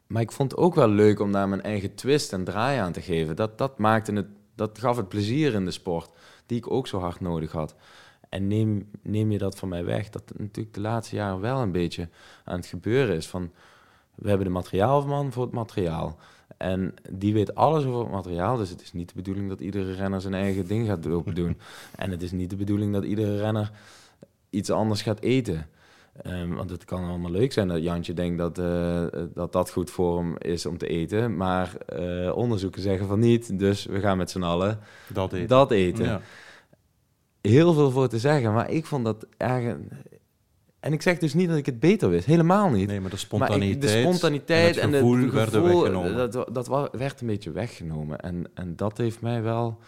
maar ik vond het ook wel leuk om daar mijn eigen twist en draai aan te geven. Dat, dat, maakte het, dat gaf het plezier in de sport, die ik ook zo hard nodig had. En neem, neem je dat van mij weg, dat het natuurlijk de laatste jaren wel een beetje aan het gebeuren is. Van, we hebben de materiaalman voor het materiaal. En die weet alles over het materiaal. Dus het is niet de bedoeling dat iedere renner zijn eigen ding gaat lopen doen. En het is niet de bedoeling dat iedere renner iets anders gaat eten. Ehm, want het kan allemaal leuk zijn dat Jantje denkt dat, eh, dat dat goed voor hem is om te eten. Maar eh, onderzoeken zeggen van niet. Dus we gaan met z'n allen Dat eten. dat eten. Ja. Heel veel voor te zeggen. Maar ik vond dat erg... En ik zeg dus niet dat ik het beter wist. Helemaal niet. Nee, maar de Maar spontaniteit, ik, de spontaniteit en en, het gevoel werden weggenomen. Dat, dat werd een beetje weggenomen. En, en dat heeft mij wel...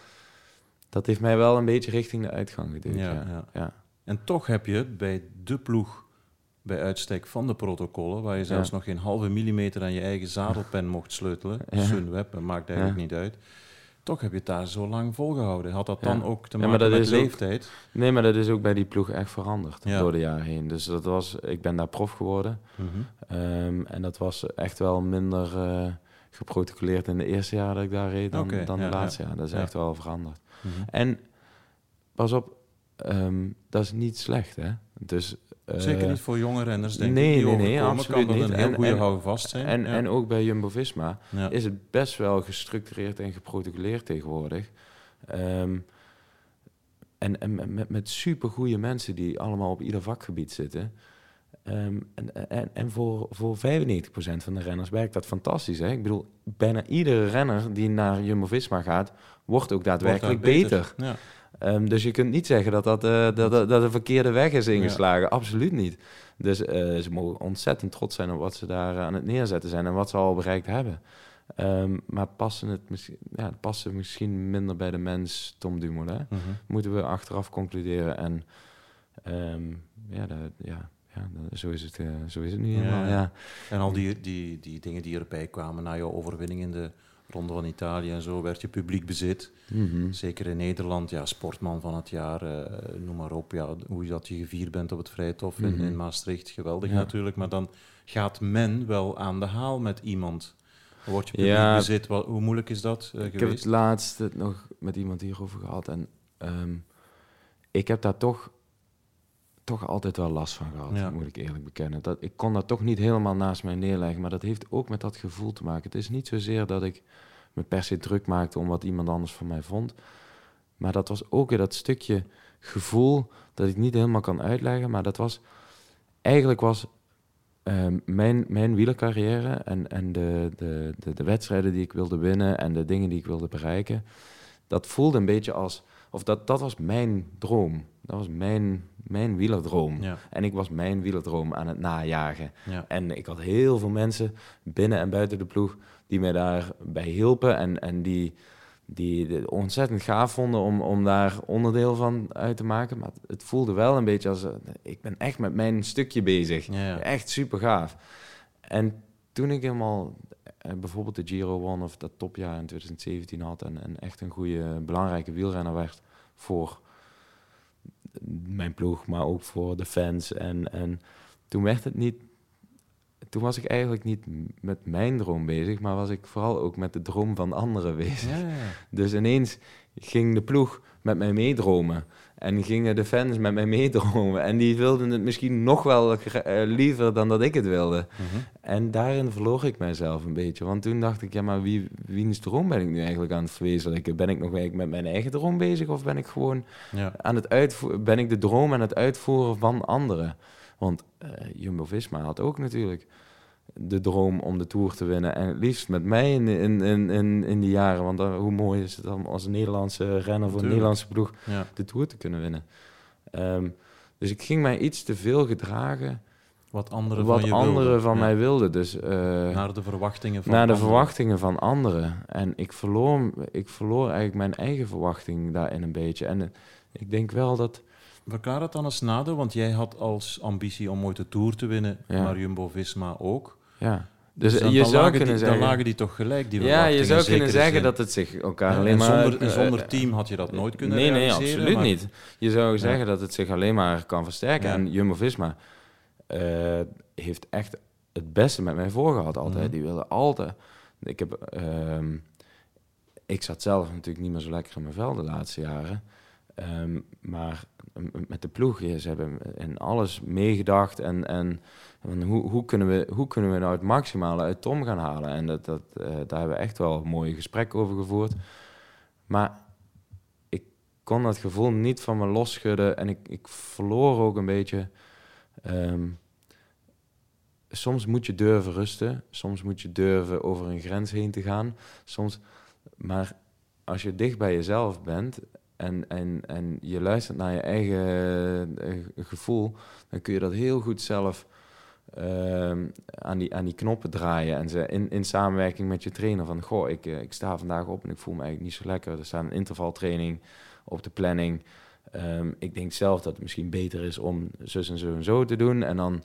Dat heeft mij wel een beetje richting de uitgang geduwd. Ja, Ja, ja. ja. En toch heb je bij de ploeg bij uitstek van de protocollen, waar je zelfs Ja. nog geen halve millimeter aan je eigen zadelpen mocht sleutelen, Ja. Sunweb, maakt eigenlijk Ja. niet uit. Toch heb je het daar zo lang volgehouden. Had dat dan ook te Ja, maken maar dat met ook- leeftijd? Nee, maar dat is ook bij die ploeg echt veranderd door de jaren heen. Dus dat was... Ik ben daar prof geworden. Mhm. Ehm, en dat was echt wel minder eh, geprotocoleerd in de eerste jaar dat ik daar reed dan, dan de laatste jaar. Dat is echt wel veranderd. Mhm. En pas op, ehm, dat is niet slecht, hè? Dus, eh, Zeker niet voor jonge renners, denk nee, ik. Die nee, nee, overkomen, absoluut kan niet. een heel En- goede en- houvast zijn. En, ja. en ook bij Jumbo-Visma ja. is het best wel gestructureerd en geprotocoleerd tegenwoordig. Ehm, en, en met, met supergoeie mensen die allemaal op ieder vakgebied zitten. Ehm, en, en, en voor, voor 95% van de renners werkt dat fantastisch. Hè? Ik bedoel, bijna iedere renner die naar Jumbo-Visma gaat, wordt ook daadwerkelijk beter. Ja. Ehm, dus je kunt niet zeggen dat dat, uh, dat, dat, een verkeerde weg is ingeslagen. Absoluut niet. Dus uh, ze mogen ontzettend trots zijn op wat ze daar aan het neerzetten zijn en wat ze al bereikt hebben. Um, maar passen het misschien, ja, passen misschien minder bij de mens Tom Dumoulin. Mm Moeten we achteraf concluderen. En um, ja, dat, ja, ja, zo, is het, uh, zo is het nu helemaal. Ja. En al die, die, die dingen die erbij kwamen na jouw overwinning in de Ronde van Italië en zo, werd je publiek bezit. Mm Zeker in Nederland, ja, sportman van het jaar, uh, noem maar op. Ja, hoe dat je gevierd bent op het Vrijthof mm in, mhm. in, Maastricht, geweldig ja. natuurlijk. Maar dan gaat men wel aan de haal met iemand. Dan word je publiek ja, bezit. Wat, hoe moeilijk is dat uh, Ik geweest? heb het laatst nog met iemand hierover gehad. En um, ik heb daar toch toch altijd wel last van gehad, moet ik eerlijk bekennen. Dat, ik kon dat toch niet helemaal naast mij neerleggen, maar dat heeft ook met dat gevoel te maken. Het is niet zozeer dat ik me per se druk maakte om wat iemand anders van mij vond, maar dat was ook weer dat stukje gevoel dat ik niet helemaal kan uitleggen, maar dat was, eigenlijk was um, mijn, mijn wielercarrière en, en de, de, de, de wedstrijden die ik wilde winnen en de dingen die ik wilde bereiken, dat voelde een beetje als, of dat, dat was mijn droom. Dat was mijn, mijn wielerdroom. En ik was mijn wielerdroom aan het najagen. En ik had heel veel mensen binnen en buiten de ploeg die mij daarbij hielpen en, en die, die het ontzettend gaaf vonden om, om daar onderdeel van uit te maken. Maar het voelde wel een beetje als, uh, ik ben echt met mijn stukje bezig. Echt super gaaf. En toen ik helemaal uh, bijvoorbeeld de Giro won of dat topjaar in 2017 had en, en echt een goede, belangrijke wielrenner werd voor mijn ploeg, maar ook voor de fans. En, en toen werd het niet. Toen was ik eigenlijk niet met mijn droom bezig, maar was ik vooral ook met de droom van anderen bezig. Ja, ja. Dus ineens ging de ploeg met mij meedromen. En gingen de fans met mij meedromen. En die wilden het misschien nog wel eh, liever dan dat ik het wilde. Mhm. En daarin verloor ik mijzelf een beetje. Want toen dacht ik, ja, maar wie, wiens droom ben ik nu eigenlijk aan het verwezenlijken? Ben ik nog eigenlijk met mijn eigen droom bezig? Of ben ik gewoon ja. aan het uitvoeren? Ben ik de droom aan het uitvoeren van anderen? Want uh, Jumbo-Visma had ook natuurlijk de droom om de Tour te winnen. En het liefst met mij in, in, in, in, die jaren. Want dan, hoe mooi is het dan als een Nederlandse renner voor een Nederlandse ploeg de Tour te kunnen winnen. Um, dus ik ging mij iets te veel gedragen. Wat anderen wat van, je anderen van mij wilden. Dus, uh, naar de verwachtingen van Naar de verwachtingen van anderen. En ik verloor, ik verloor eigenlijk mijn eigen verwachting daarin een beetje. En uh, ik denk wel dat... Verklaar het dan als nadeel, want jij had als ambitie om ooit de Tour te winnen, ja. maar Jumbo-Visma ook. Ja. Dus, dus je zou kunnen die, zeggen... Dan lagen die toch gelijk, die Ja, je zou kunnen zeggen dat het zich elkaar alleen maar... Zonder, zonder team had je dat nooit kunnen Nee, nee, absoluut niet. Je zou zeggen dat het zich alleen maar kan versterken. En Jumbo-Visma uh, heeft echt het beste met mij voorgehad altijd. Die willen altijd... Ik, heb, uh, ik zat zelf natuurlijk niet meer zo lekker in mijn vel de laatste jaren. Um, maar met de ploeg, ze hebben in alles meegedacht en... en hoe, hoe, kunnen we, hoe kunnen we nou het maximale uit Tom gaan halen? En dat, dat, uh, daar hebben we echt wel mooie gesprekken over gevoerd. Maar ik kon dat gevoel niet van me losschudden. En ik, ik verloor ook een beetje... Um, soms moet je durven rusten. Soms moet je durven over een grens heen te gaan. Soms, maar als je dicht bij jezelf bent en, en, en je luistert naar je eigen uh, gevoel, dan kun je dat heel goed zelf uh, aan, die, aan die knoppen draaien. En ze in, in samenwerking met je trainer van, goh, ik, eh, ik sta vandaag op en ik voel me eigenlijk niet zo lekker. Er staat een intervaltraining op de planning. Um, ik denk zelf dat het misschien beter is om zus en zo en zo te doen. En dan,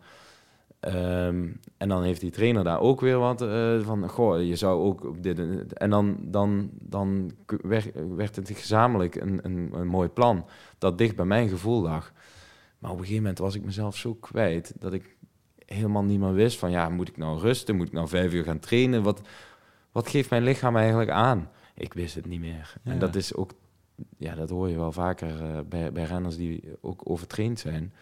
um, en dan heeft die trainer daar ook weer wat uh, van, goh, je zou ook op dit... En dan, dan, dan werd, werd het gezamenlijk een, een, een mooi plan dat dicht bij mijn gevoel lag. Maar op een gegeven moment was ik mezelf zo kwijt dat ik helemaal niet meer wist van ja, moet ik nou rusten? Moet ik nou vijf uur gaan trainen? Wat, wat geeft mijn lichaam eigenlijk aan? Ik wist het niet meer. En dat is ook, ja, dat hoor je wel vaker uh, bij, bij renners die ook overtraind zijn.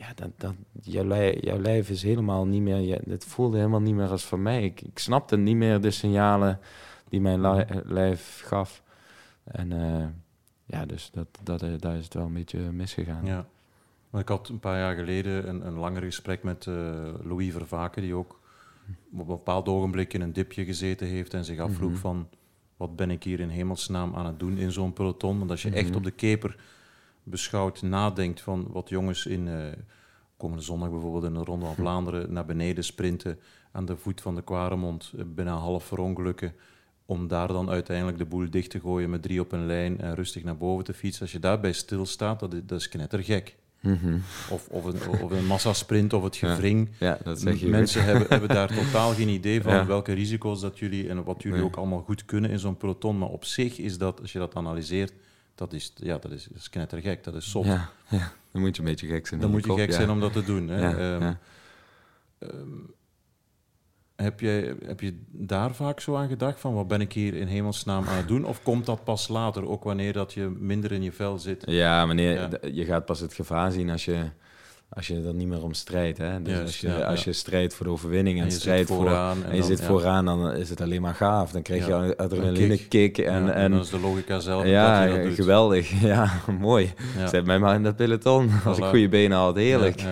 Ja, dat, dat, jouw, lijf, jouw lijf is helemaal niet meer, je, het voelde helemaal niet meer als van mij. Ik, ik snapte niet meer de signalen die mijn lijf gaf. En uh, ja, dus dat, dat, eh, daar is het wel een beetje misgegaan. Ja. Maar ik had een paar jaar geleden een, een langer gesprek met uh, Louis Vervaken, die ook op een bepaald ogenblik in een dipje gezeten heeft en zich afvroeg Mhm. van wat ben ik hier in hemelsnaam aan het doen in zo'n peloton. Want als je echt Mhm. op de keper beschouwt, nadenkt van wat jongens in eh, komende zondag bijvoorbeeld in de Ronde van Vlaanderen naar beneden sprinten aan de voet van de Kwaremond, eh, bijna half verongelukken, om daar dan uiteindelijk de boel dicht te gooien met drie op een lijn en rustig naar boven te fietsen. Als je daarbij stilstaat, dat is, dat is knettergek. Mhm. Of, of, een, of een massasprint of het gevring. Ja, dat zeg je goed. Mensen hebben, hebben daar totaal geen idee van Ja. welke risico's dat jullie en wat jullie Nee. ook allemaal goed kunnen in zo'n peloton. Maar op zich is dat, als je dat analyseert, dat is, ja, dat is, dat is knettergek. Dat is zot. Ja, ja, dan moet je een beetje gek zijn. Dan moet je kop, gek ja. zijn om dat te doen. Hè. Ehm, ehm, heb, jij, heb je daar vaak zo aan gedacht van wat ben ik hier in hemelsnaam aan het doen? Of komt dat pas later, ook wanneer dat je minder in je vel zit? Ja, d- je gaat pas het gevaar zien als je, als je er niet meer om strijdt. Hè? Dus als, je, ja, als je strijdt voor de overwinning en, En je zit strijdt voor, vooraan en je dan- zit vooraan, dan is het alleen maar gaaf. Dan krijg je een adrenaline kick. kick. En, en, dan is de logica zelf ja, dat dat geweldig. Ja, mooi. Zet mij maar in dat peloton. Als ik goede benen had, heerlijk.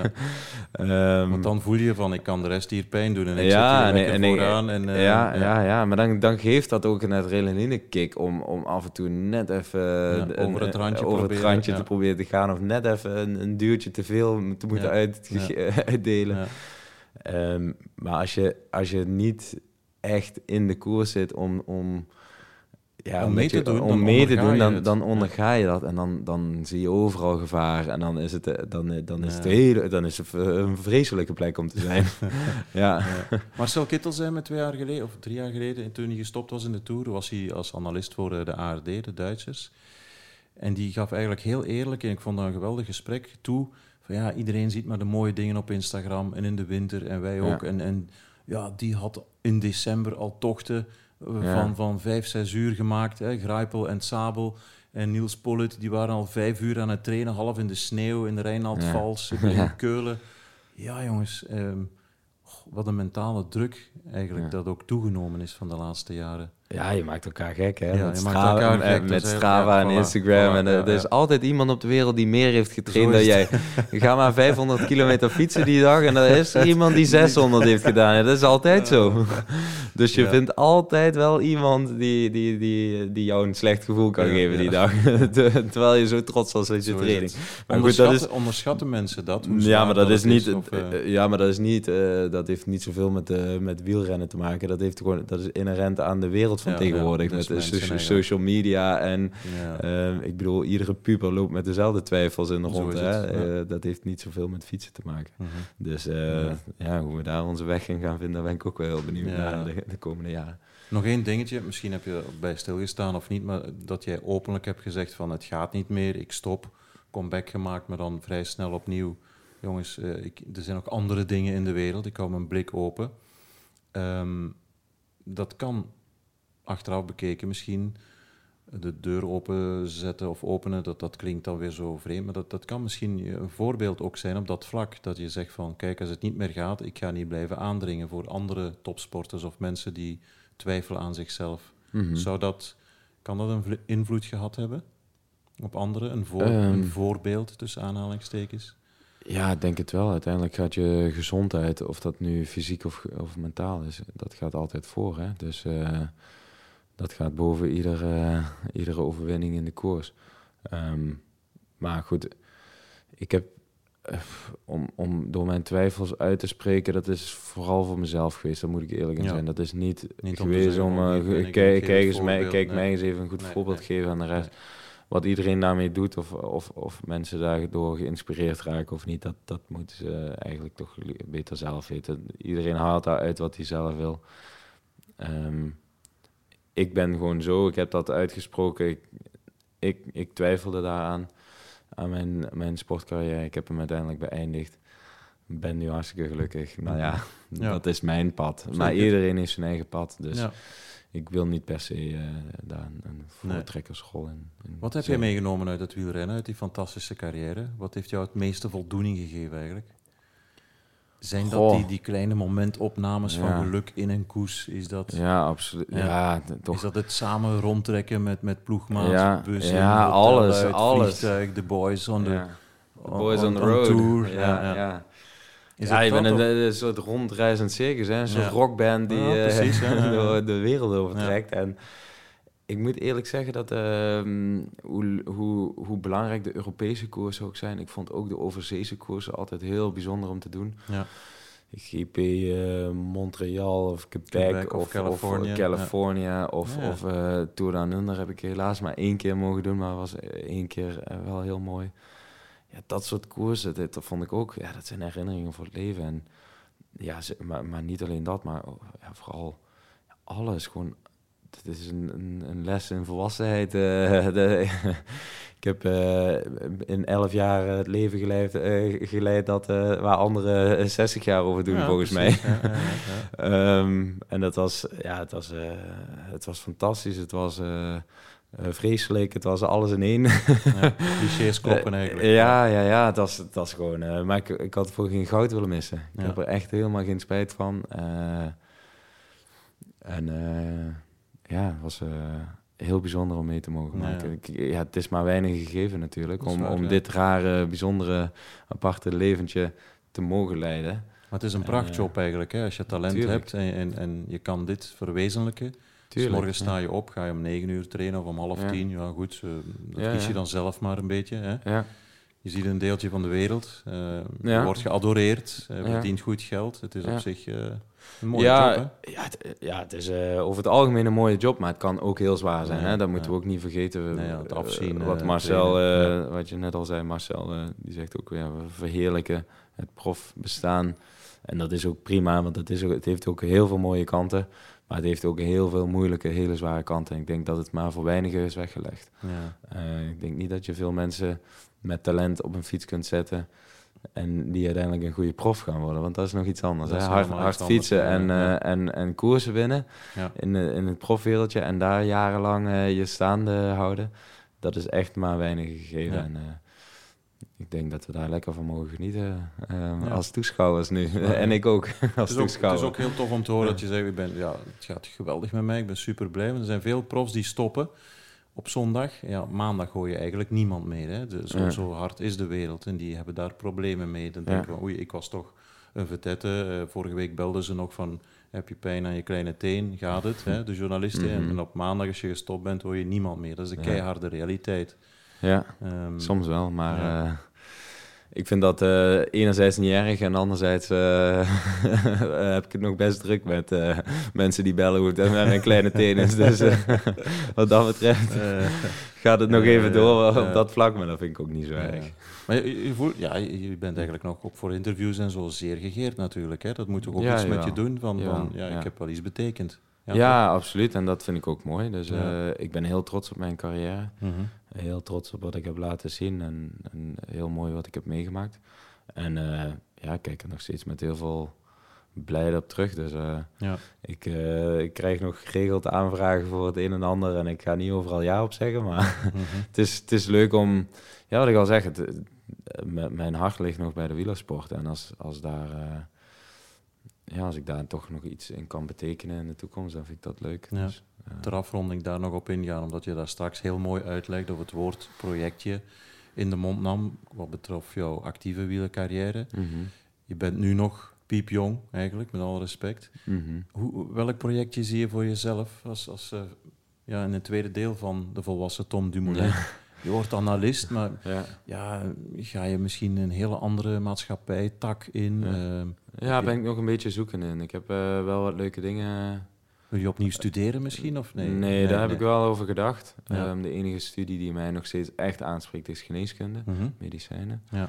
Ehm, Want dan voel je van, ik kan de rest hier pijn doen. En ik ja, zit hier en- en vooraan. En, eh, ja, ja. Ja, maar dan, dan geeft dat ook een adrenaline kick om, om af en toe net even over het randje over het proberen, randje ja. te proberen te gaan. Of net even een, een duwtje te veel te moeten uit, uitdelen. Ehm, maar als je, als je niet echt in de koers zit om, om, ja, Om mee te doen, om dan mee te onderga doen, je dan, onderga je dat. En dan, dan zie je overal gevaar. En dan is het, eh, dan, eh, dan is het, Ja. hele, dan is het een vreselijke plek om te zijn. ja. Ja. Marcel Kittel zei me twee jaar geleden, of drie jaar geleden, toen hij gestopt was in de Tour, was hij als analist voor eh, de ARD, de Duitsers. En die gaf eigenlijk heel eerlijk, en ik vond dat een geweldig gesprek, toe van ja, iedereen ziet maar de mooie dingen op Instagram en in de winter en wij Ja. ook. En, en ja, die had in december al tochten eh, Ja. van, van vijf, zes uur gemaakt. Hè. Grijpel en Sabel en Niels Pollitt, die waren al vijf uur aan het trainen, half in de sneeuw, in de Rijnald-Vals, in Ja. Keulen. Ja, jongens, ehm, wat een mentale druk eigenlijk dat ook toegenomen is van de laatste jaren. Ja, je maakt elkaar gek, hè? Ja, met Strava, gek, dat met Strava en Instagram. en eh, er is altijd iemand op de wereld die meer heeft getraind dan jij. Ga maar 500 kilometer fietsen die dag en er is er iemand die 600 heeft gedaan. Dat is altijd zo. Dus je vindt altijd wel iemand die, die, die, die jou een slecht gevoel kan geven die dag. Terwijl je zo trots was op je training. Maar goed, dat is... onderschatten mensen dat? Ja, maar dat is niet. ja, maar dat is niet. dat heeft niet zoveel met, eh, met wielrennen te maken. Dat heeft gewoon. Dat is inherent aan de wereld van Ja, tegenwoordig ja, met dus de social media en. ja. eh, ik bedoel, iedere puber loopt met dezelfde twijfels in de rond. Hè? Eh, dat heeft niet zoveel met fietsen te maken. Mhm. Dus eh, Ja. hoe we daar onze weg in gaan vinden, daar ben ik ook wel heel benieuwd naar de, de komende jaren. Nog één dingetje, misschien heb je bij stilgestaan of niet, maar dat jij openlijk hebt gezegd van het gaat niet meer, ik stop, comeback gemaakt, maar dan vrij snel opnieuw. Jongens, eh, ik, er zijn ook andere dingen in de wereld, ik hou mijn blik open. Ehm, dat kan achteraf bekeken misschien de deur openzetten of openen, dat, dat klinkt dan weer zo vreemd, maar dat, dat kan misschien een voorbeeld ook zijn op dat vlak, dat je zegt van kijk, als het niet meer gaat, ik ga niet blijven aandringen voor andere topsporters of mensen die twijfelen aan zichzelf. Mhm. Zou dat, kan dat een vl- invloed gehad hebben op anderen? Een, voor, Ehm. een voorbeeld tussen aanhalingstekens? Ja, ik denk het wel. Uiteindelijk gaat je gezondheid, of dat nu fysiek of, of mentaal is, dat gaat altijd voor. Hè? Dus eh, dat gaat boven iedere, iedere overwinning in de koers. Ehm, maar goed, ik heb, eh, om, om door mijn twijfels uit te spreken, dat is vooral voor mezelf geweest. Daar moet ik eerlijk in Ja. zijn. Dat is niet, Niet geweest om, eh, ik, kijk, kijk, eens mij, kijk Nee. mij eens even een goed Nee, voorbeeld nee. geven aan de rest wat iedereen daarmee doet, of, of, of mensen daardoor geïnspireerd raken of niet, dat, dat moeten ze eigenlijk toch beter zelf weten. Iedereen haalt daaruit wat hij zelf wil. Ehm, ik ben gewoon zo, ik heb dat uitgesproken. Ik, ik, ik twijfelde daaraan, aan mijn, mijn sportcarrière. Ik heb hem uiteindelijk beëindigd. Ik ben nu hartstikke gelukkig. Nou ja, Ja. dat is mijn pad. Maar iedereen heeft zijn eigen pad. Dus Ja. ik wil niet per se eh, daar een, een Nee. voortrekkersrol in, in Wat heb jij meegenomen uit het wielrennen, uit die fantastische carrière? Wat heeft jou het meeste voldoening gegeven eigenlijk? Zijn dat die, die kleine momentopnames van geluk in een koers? Is dat, ja, absoluut. Ja. toch. Is dat het samen rondtrekken met, met ploegmaats, ja, bussen, ja, alles, alles. de boys on the, boys on, the road. Tour. Ja, ja. Is ja, je bent een, een, soort rondreizend circus, hè? een soort rockband die precies, uh, door de wereld overtrekt. En ik moet eerlijk zeggen dat uh, hoe, hoe, hoe belangrijk de Europese koersen ook zijn. Ik vond ook de overzeese koersen altijd heel bijzonder om te doen. Ja. GP uh, eh, Montreal of Quebec, of, of California, of, California, of, of uh, Tour Down Under heb ik helaas maar één keer mogen doen, maar was één keer wel heel mooi. Ja, dat soort koersen, dat, dat, vond ik ook, ja, dat zijn herinneringen voor het leven. En ja, maar, maar niet alleen dat, maar oh, ja, vooral alles, gewoon het is een, een, een, les in volwassenheid. Uh, de, ik heb uh, in elf jaar het leven geleid, uh, geleid dat, waar anderen 60 jaar over doen, volgens mij. Ja, ja, um, en dat was, ja, het was, het was fantastisch. Het was vreselijk. Het was alles in één. clichés kloppen eigenlijk. ja, ja, ja. Het was, het was gewoon... maar ik, ik had voor geen goud willen missen. Ik heb er echt helemaal geen spijt van. en ja, het was uh, heel bijzonder om mee te mogen maken. Ja. ja, het is maar weinig gegeven natuurlijk om, om dit rare, bijzondere, aparte leventje te mogen leiden. Maar het is een prachtjob uh, eigenlijk, hè? als je talent hebt en, en, en, je kan dit verwezenlijken. Tuurlijk, morgen sta je op, ga je om negen uur trainen of om half tien. Ja, goed, uh, dat kies je dan zelf maar een beetje. Hè? Ja. Je ziet een deeltje van de wereld, je wordt geadoreerd, verdient goed geld. Het is op zich ja, job, Ja, het, ja, het is uh, over het algemeen een mooie job, maar het kan ook heel zwaar zijn. hè? Dat moeten we ook niet vergeten. Nee, het afzien. Uh, wat Marcel, wat je net al zei, Marcel, die zegt ook, ja, we verheerlijken het profbestaan. En dat is ook prima, want het, is ook, het heeft ook heel veel mooie kanten. Maar het heeft ook heel veel moeilijke, hele zware kanten. En ik denk dat het maar voor weinigen is weggelegd. Ja. ik denk niet dat je veel mensen met talent op een fiets kunt zetten en die uiteindelijk een goede prof gaan worden. Want dat is nog iets anders. Hè? Hard, hard fietsen en, uh, en, en koersen winnen ja. in, in het profwereldje. En daar jarenlang uh, je staande houden. Dat is echt maar weinig gegeven. Ja. En, uh, ik denk dat we daar lekker van mogen genieten als toeschouwers nu. en ik ook als het toeschouwer. het is ook heel tof om te horen dat je zegt, ik ben, ja, het gaat geweldig met mij. Ik ben super blij. Er zijn veel profs die stoppen op zondag. Ja, maandag gooi je eigenlijk niemand meer. Hè. zo, zo, hard is de wereld en die hebben daar problemen mee. Dan denken we, oei, ik was toch een vetette. Uh, vorige week belden ze nog van, heb je pijn aan je kleine teen? Gaat het? Hè? De journalisten. Mhm. En op maandag als je gestopt bent, hoor je niemand meer. Dat is de keiharde realiteit. Ja, um, soms wel, maar... Uh, ik vind dat uh, enerzijds niet erg en anderzijds uh, heb ik het nog best druk met uh, mensen die bellen hoe het met mijn kleine teen is. Dus wat dat betreft gaat het nog even door op dat vlak, maar dat vind ik ook niet zo erg. Maar je, je, voelt, ja, je bent eigenlijk nog op voor interviews en zo zeer gegeerd natuurlijk. Hè? Dat moet toch ook iets met je doen van, van ja, ik heb wel iets betekend. Ja, absoluut. En dat vind ik ook mooi. Dus ik ben heel trots op mijn carrière. Mm heel trots op wat ik heb laten zien en, en heel mooi wat ik heb meegemaakt. En uh, ja, ik kijk er nog steeds met heel veel blijde op terug. Dus uh, ja. ik, uh, ik krijg nog geregeld aanvragen voor het een en ander en ik ga niet overal ja op zeggen, maar mm -hmm. het, is, het is leuk om, ja, wat ik al zeg, het, mijn hart ligt nog bij de wielersport en als, als daar ja, als ik daar toch nog iets in kan betekenen in de toekomst, dan vind ik dat leuk. Ja. Dus, Ter afronding daar nog op ingaan, omdat je daar straks heel mooi uitlegt of het woord projectje in de mond nam, wat betreft jouw actieve wielercarrière. Mm Je bent nu nog piepjong, eigenlijk, met alle respect. Mm Hoe, welk projectje zie je voor jezelf als, als uh, ja, in het tweede deel van de volwassen Tom Dumoulin? Je wordt analist, maar ja. ja. ga je misschien een hele andere maatschappij, tak in? Ja, uh, ja ben ik nog een beetje zoeken in. Ik heb uh, wel wat leuke dingen wil je opnieuw studeren misschien? Of nee? Nee, daar heb ik wel over gedacht. Um, de enige studie die mij nog steeds echt aanspreekt is geneeskunde, mm medicijnen. Ja.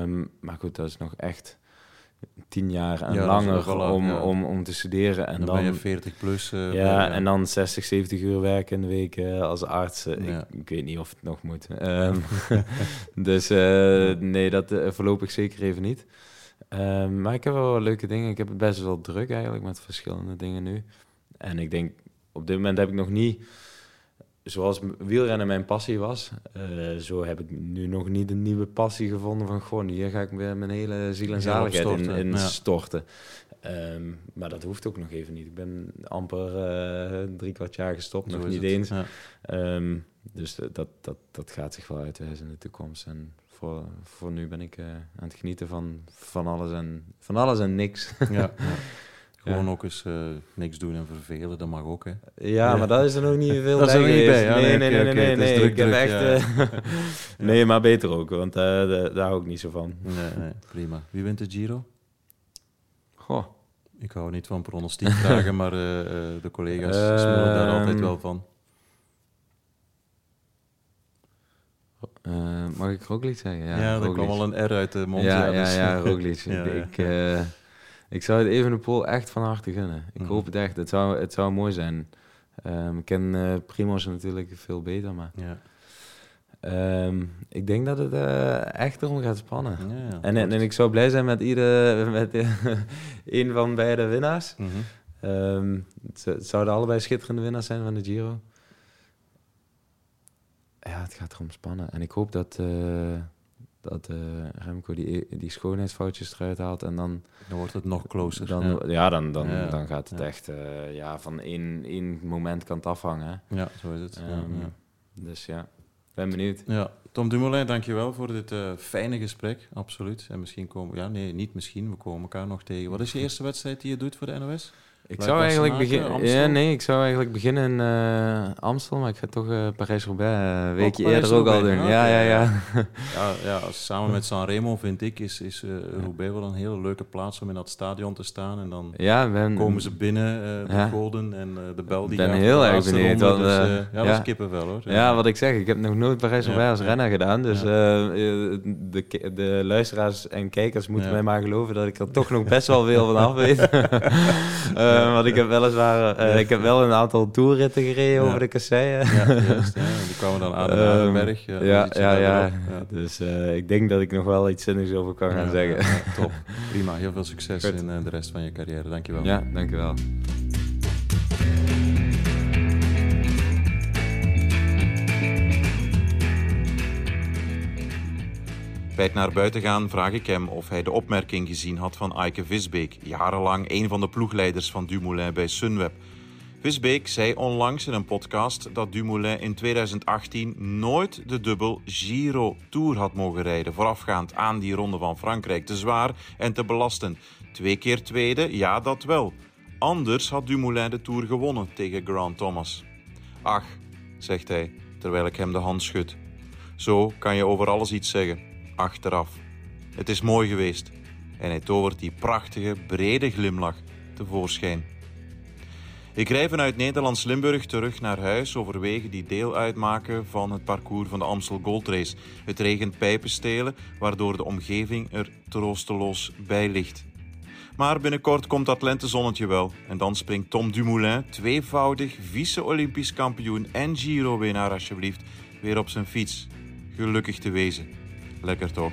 Um, maar goed, dat is nog echt tien jaar en langer om, om, om te studeren. En dan, dan ben je 40 plus. Uh, ja, en dan 60, 70 uur werken in de week uh, als arts. Ik, ik, weet niet of het nog moet. Um, dus nee, dat voorlopig zeker even niet. Maar ik heb wel leuke dingen. Ik heb het best wel druk eigenlijk met verschillende dingen nu. En ik denk, op dit moment heb ik nog niet zoals wielrennen mijn passie was, uh, zo heb ik nu nog niet een nieuwe passie gevonden van gewoon hier ga ik weer mijn hele ziel en zaligheid in, in ja. storten. Um, maar dat hoeft ook nog even niet. Ik ben amper uh, drie kwart jaar gestopt, nog niet eens. Ja. Um, dus dat, dat, dat gaat zich wel uitwijzen in de toekomst. En voor, voor nu ben ik uh, aan het genieten van, van, alles en, van alles en niks. Ja, Gewoon ook eens uh, niks doen en vervelen, dat mag ook, hè? Ja, maar dat is er nog niet veel dat bij. Is er niet bij. Ja, nee, nee, nee, nee, nee, nee. Druk, ik heb echt... Uh, nee, maar beter ook, want uh, daar hou ik niet zo van. Nee, nee, prima. Wie wint de Giro? Goh. Ik hou niet van pronostiek vragen, maar de collega's smullen daar altijd ehm, wel van. mag ik Roglic zeggen? Ja, ja er kwam wel een R uit de mond. Ja, ja, ja, ja Roglic. ik, ik zou het even de Pool echt van harte gunnen. Ik mhm. hoop het echt. Het zou, het zou mooi zijn. Um, ik ken uh, Primoz natuurlijk veel beter, maar... Ja. Um, ik denk dat het uh, echt erom gaat spannen. Ja, en, en, ik zou blij zijn met ieder, met een van beide winnaars. Mm -hmm. um, het, het, zouden allebei schitterende winnaars zijn van de Giro. Ja, het gaat erom spannen. En ik hoop dat, uh, dat uh, Remco die, die schoonheidsfoutjes eruit haalt en dan... Dan wordt het nog closer. Dan, ja. dan, dan, dan gaat het echt... Uh, ja, van één, één moment kan het afhangen. Ja, zo is het. Um, dus ja, ben benieuwd. Ja. Tom Dumoulin, dankjewel voor dit uh, fijne gesprek. Absoluut. En misschien komen... Ja, nee, niet misschien. We komen elkaar nog tegen. Wat is je eerste wedstrijd die je doet voor de NOS? Ik zou eigenlijk beginnen. Ja, nee, ik zou eigenlijk beginnen in uh, Amstel, maar ik ga toch uh, Parijs-Roubaix een weekje eerder ook al doen. ja, ja, ja. ja, ja samen met Sanremo vind ik is, is Roubaix wel een hele leuke plaats om in dat stadion te staan. En dan ja, ben, komen ze binnen, de ja. Golden en de bel die ben heel erg benieuwd. Dus, ja, ja, dat is kippenvel hoor. Ja, wat ik zeg, ik heb nog nooit Parijs-Roubaix als renner gedaan. Dus de, de luisteraars en kijkers moeten mij maar geloven dat ik er toch nog best wel veel van af weet. Uh, want ik heb weliswaar, uh, ik heb wel een aantal toerritten gereden over de kasseien. Ja, juist. Die kwamen dan aan de Aardenberg. Um, ja, ja, ja, Dus ik denk dat ik nog wel iets zinnigs over kan gaan zeggen. top. Prima. Heel veel succes Goed. in de rest van je carrière. Dankjewel. Ja, dankjewel. Bij het naar buiten gaan vraag ik hem of hij de opmerking gezien had van Eike Visbeek, jarenlang een van de ploegleiders van Dumoulin bij Sunweb. Visbeek zei onlangs in een podcast dat Dumoulin in 2018 nooit de dubbel Giro Tour had mogen rijden, voorafgaand aan die ronde van Frankrijk. Te zwaar en te belastend. Twee keer tweede, ja dat wel. Anders had Dumoulin de Tour gewonnen tegen Grant Thomas. Ach, zegt hij, terwijl ik hem de hand schud. Zo kan je over alles iets zeggen achteraf. Het is mooi geweest en hij tovert die prachtige, brede glimlach tevoorschijn. Ik rij vanuit Nederlands-Limburg terug naar huis over wegen die deel uitmaken van het parcours van de Amstel Gold Race. Het regent pijpenstelen, waardoor de omgeving er troosteloos bij ligt. Maar binnenkort komt dat lentezonnetje wel en dan springt Tom Dumoulin, tweevoudig vice-Olympisch kampioen en Giro-winnaar alsjeblieft, weer op zijn fiets. Gelukkig te wezen. Lekker toch?